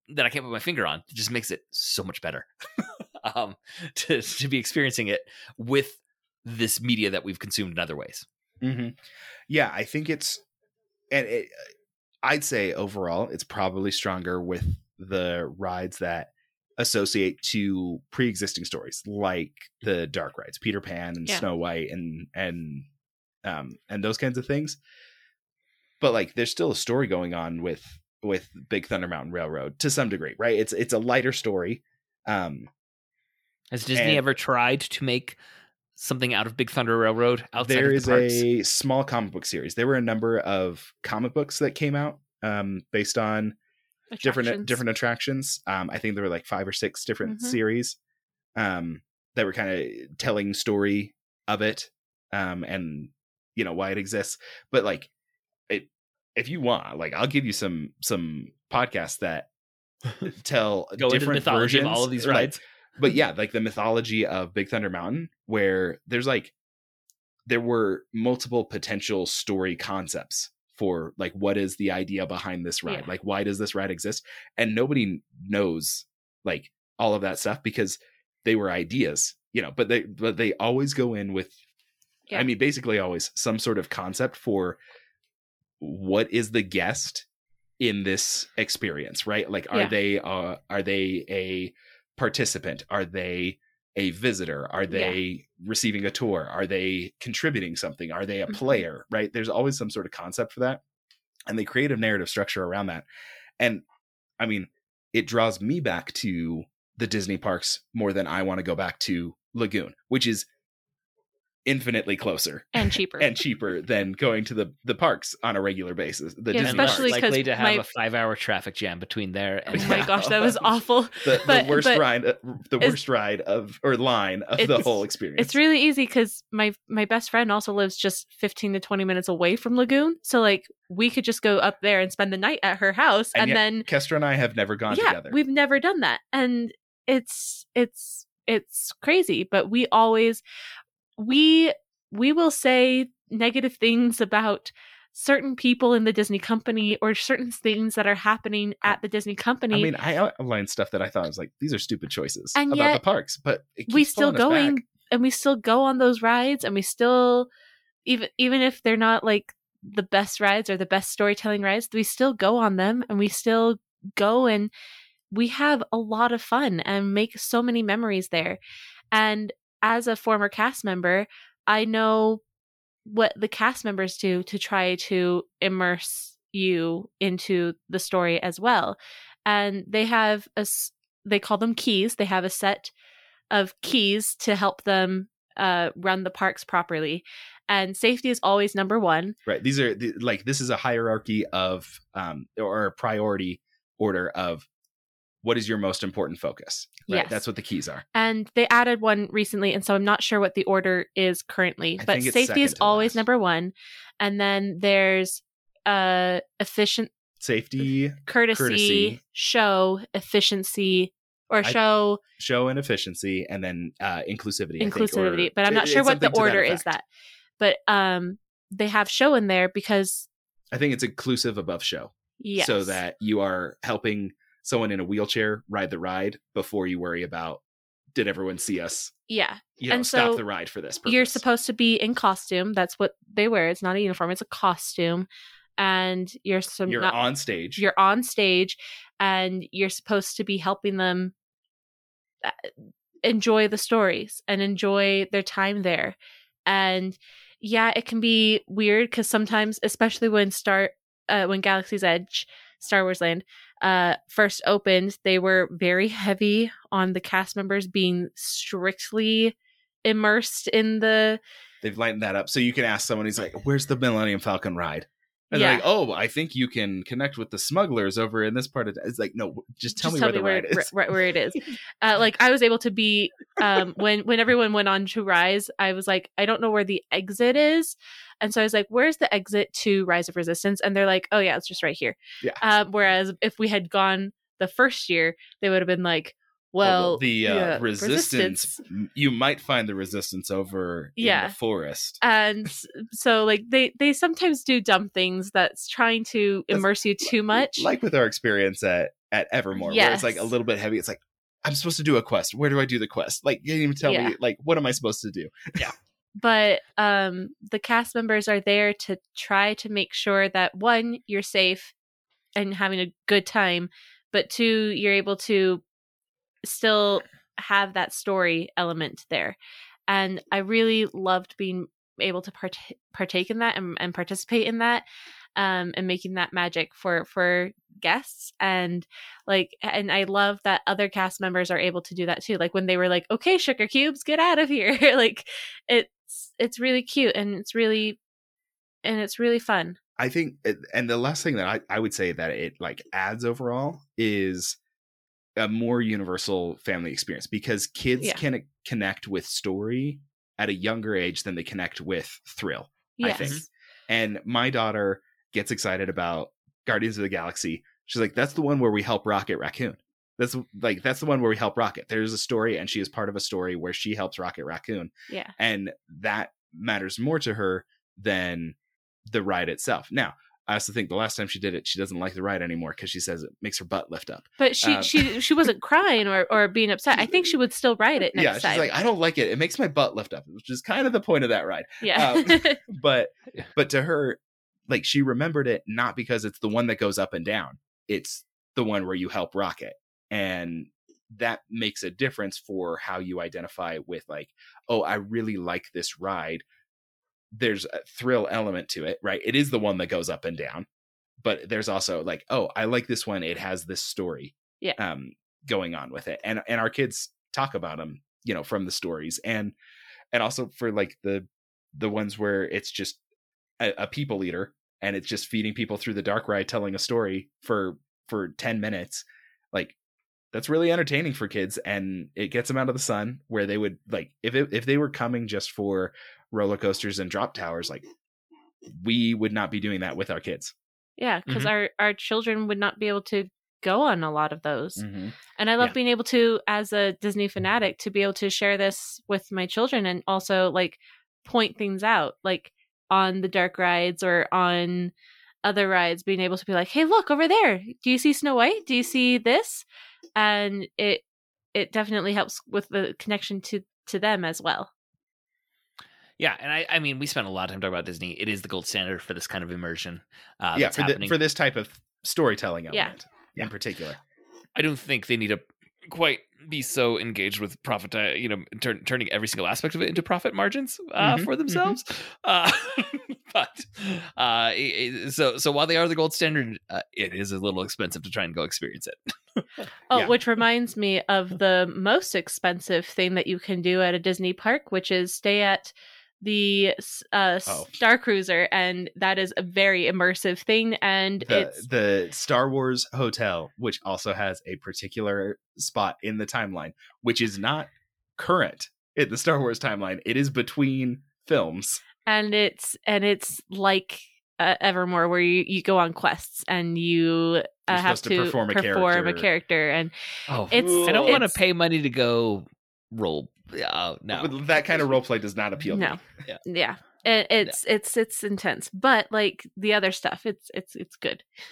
that I can't put my finger on. It just makes it so much better. um, to to be experiencing it with this media that we've consumed in other ways. hmm Yeah, I think it's, and it, I'd say overall, it's probably stronger with the rides that associate to pre-existing stories, like the dark rides, Peter Pan and Yeah. Snow White, and and um and those kinds of things. But like, there's still a story going on with with Big Thunder Mountain Railroad to some degree, right? It's it's a lighter story. Um, Has Disney And- ever tried to make something out of Big Thunder Railroad outside there of the is parks? a small comic book series. There were a number of comic books that came out um, based on different Attractions. different attractions. Um, I think there were like five or six different Mhm. series um, that were kind of telling story of it um, and you know why it exists. But like it, if you want, like I'll give you some some podcasts that tell Go different versions of all of these rides. but yeah, like the mythology of Big Thunder Mountain, where there's like there were multiple potential story concepts for like what is the idea behind this ride? Yeah. Like why does this ride exist? And nobody knows like all of that stuff because they were ideas, you know, but they but they always go in with Yeah. I mean basically always some sort of concept for what is the guest in this experience, right? Like are Yeah. they uh are they a participant? Are they a visitor? Are they receiving a tour? Are they contributing something? Are they a Mhm. player? Right? There's always some sort of concept for that. And they create a narrative structure around that. And I mean, it draws me back to the Disney parks more than I want to go back to Lagoon, which is infinitely closer and cheaper. and cheaper than going to the the parks on a regular basis. The Yeah, Disney And especially parks. 'cause likely to have my- a five-hour traffic jam between there and oh my Yeah. gosh, that was awful. the, the worst but ride, uh, the worst ride of or line of the whole experience. It's really easy because my my best friend also lives just fifteen to twenty minutes away from Lagoon, so like we could just go up there and spend the night at her house, And and, yet then Kestra and I have never gone yeah, together. we've never done that, and it's it's it's crazy. But we always we we will say negative things about certain people in the Disney company or certain things that are happening at the Disney company. I mean, I outlined stuff that I thought was like these are stupid choices And about the parks, but we still going and we still go on those rides and we still even even if they're not like the best rides or the best storytelling rides we still go on them and we still go and we have a lot of fun and make so many memories there and as a former cast member i know what the cast members do to try to immerse you into the story as well and they have a they call them keys they have a set of keys to help them uh, run the parks properly. And safety is always number one. Right. These are the, like this is a hierarchy of um or a priority order of what is your most important focus. Right. Yes. That's what the keys are. And they added one recently, and so I'm not sure what the order is currently. I but safety is always last. number one. And then there's uh efficient Safety, courtesy, Courtesy. show, efficiency, or I- show show and efficiency, and then uh inclusivity. I think, inclusivity. or- but I'm not it- sure what the order is that. But um they have show in there because I think it's inclusive above show. yes. so that you are helping someone in a wheelchair ride the ride before you worry about did everyone see us yeah. you know And stop the ride for this purpose. you're supposed to be in costume. That's what they wear. It's not a uniform. It's a costume, and you're some you're not, on stage you're on stage, and you're supposed to be helping them uh, enjoy the stories and enjoy their time there. And yeah, it can be weird because sometimes, especially when start uh, when Galaxy's Edge, Star Wars Land, uh, first opened, they were very heavy on the cast members being strictly immersed in the They've lightened that up. So you can ask someone, he's like, Where's the Millennium Falcon ride? And Yeah. they're like, Oh, I think you can connect with the smugglers over in this part of it's like, no, just tell just me where the ride it, is. where, where it is. Uh, like I was able to be um, when when everyone went on to Rise, I was like, I don't know where the exit is, and so I was like, "Where's the exit to Rise of Resistance?" And they're like, "Oh yeah, it's just right here." Yeah. Um, whereas if we had gone the first year, they would have been like, "Well, the uh, yeah, resistance, m- you might find the resistance over in Yeah. the forest. and so like they they sometimes do dumb things that's trying to That's- immerse you too much. Like with our experience at at Evermore, where it's like a little bit heavy. It's like I'm supposed to do a quest. Where do I do the quest? Like you didn't even tell Yeah. me. Like what am I supposed to do? Yeah. But um the cast members are there to try to make sure that one you're safe and having a good time but two you're able to still have that story element there. And i really loved being able to part- partake in that and, and participate in that um, and making that magic for for guests. And like and i love that other cast members are able to do that too. Like when they were like okay sugar cubes get out of here. Like it's it's really cute and it's really and it's really fun. I think, and the last thing that I, I would say that it like adds overall is a more universal family experience because kids Yeah. can connect with story at a younger age than they connect with thrill. I think. And my daughter gets excited about Guardians of the Galaxy. She's like, "That's the one where we help Rocket Raccoon." That's like that's the one where we help Rocket. There's a story, and she is part of a story where she helps Rocket Raccoon yeah and that matters more to her than the ride itself. Now, I also think the last time she did it, she doesn't like the ride anymore because she says it makes her butt lift up. but she Um, she she wasn't crying or or being upset i think she would still ride it next yeah, she's time like, I don't like it. It makes my butt lift up, which is kind of the point of that ride. yeah um, But but to her, like she remembered it not because it's the one that goes up and down. It's the one where you help Rocket, and that makes a difference for how you identify with like, oh, I really like this ride. There's a thrill element to it, right? It is the one that goes up and down, but there's also like, oh, I like this one. It has this story, Yeah. um, going on with it, and and our kids talk about them, you know, from the stories, and and also for like the the ones where it's just a, a people eater and it's just feeding people through the dark ride telling a story for for 10 minutes like that's really entertaining for kids and it gets them out of the sun where they would like if it, if they were coming just for roller coasters and drop towers like we would not be doing that with our kids yeah because Mm-hmm. our our children would not be able to go on a lot of those Mm. And I love Yeah. being able to, as a Disney fanatic, to be able to share this with my children and also like point things out, like on the dark rides or on other rides, being able to be like, "Hey, look over there! Do you see Snow White? Do you see this?" And it it definitely helps with the connection to to them as well. Yeah, and I, I mean, we spent a lot of time talking about Disney. It is the gold standard for this kind of immersion. Uh, yeah for, the, for this type of storytelling Yeah. element in particular I don't think they need to quite be so engaged with profit, uh, you know, turn, turning every single aspect of it into profit margins uh, Mhm, for themselves. Uh, but uh, it- it- so so while they are the gold standard, uh, it is a little expensive to try and go experience it. Oh, Yeah. which reminds me of the most expensive thing that you can do at a Disney park, which is stay at the uh, Oh. Star Cruiser, and that is a very immersive thing. And the, it's the Star Wars hotel, which also has a particular spot in the timeline, which is not current in the Star Wars timeline. It is between films. and it's and it's like uh, Evermore, where you you go on quests and you uh, have to to perform a perform a character. character, and Oh, It's- I don't want to pay money to go roll. Uh, no, That kind of role play does not appeal No. to me. yeah, it, it's it's it's intense. But like the other stuff, it's it's it's good.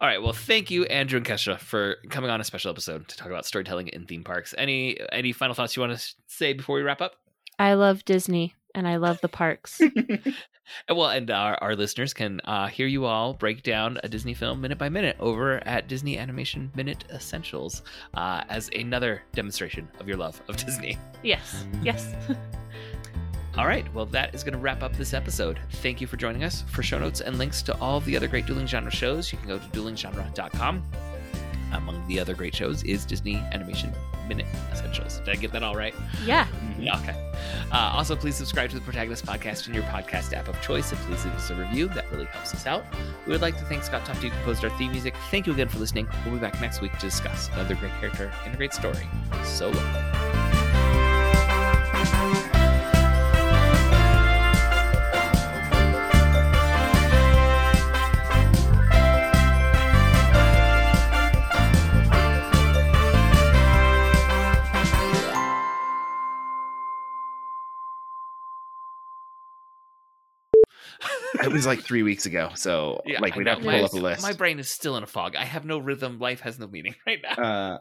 All right. Well, thank you, Andrew and Kestra, for coming on a special episode to talk about storytelling in theme parks. Any any final thoughts you want to say before we wrap up? I love Disney and I love the parks. Well, and our, our listeners can uh, hear you all break down a Disney film minute by minute over at Disney Animation Minute Essentials uh, as another demonstration of your love of Disney. yes, yes. All right, well, that is going to wrap up this episode. Thank you for joining us. For show notes and links to all the other great dueling genre shows, you can go to duelinggenre.com. Among the other great shows is Disney Animation Minute Essentials. Did I get that all right? Yeah. Yeah, okay. Uh, also, please subscribe to the Protagonist Podcast in your podcast app of choice, and please leave us a review. That really helps us out. We would like to thank Scott Tofty, who composed our theme music. Thank you again for listening. We'll be back next week to discuss another great character and a great story. So Solo. It was like three weeks ago, so Yeah, like we'd have to My- pull up a list. My brain is still in a fog. I have no rhythm. Life has no meaning right now. uh,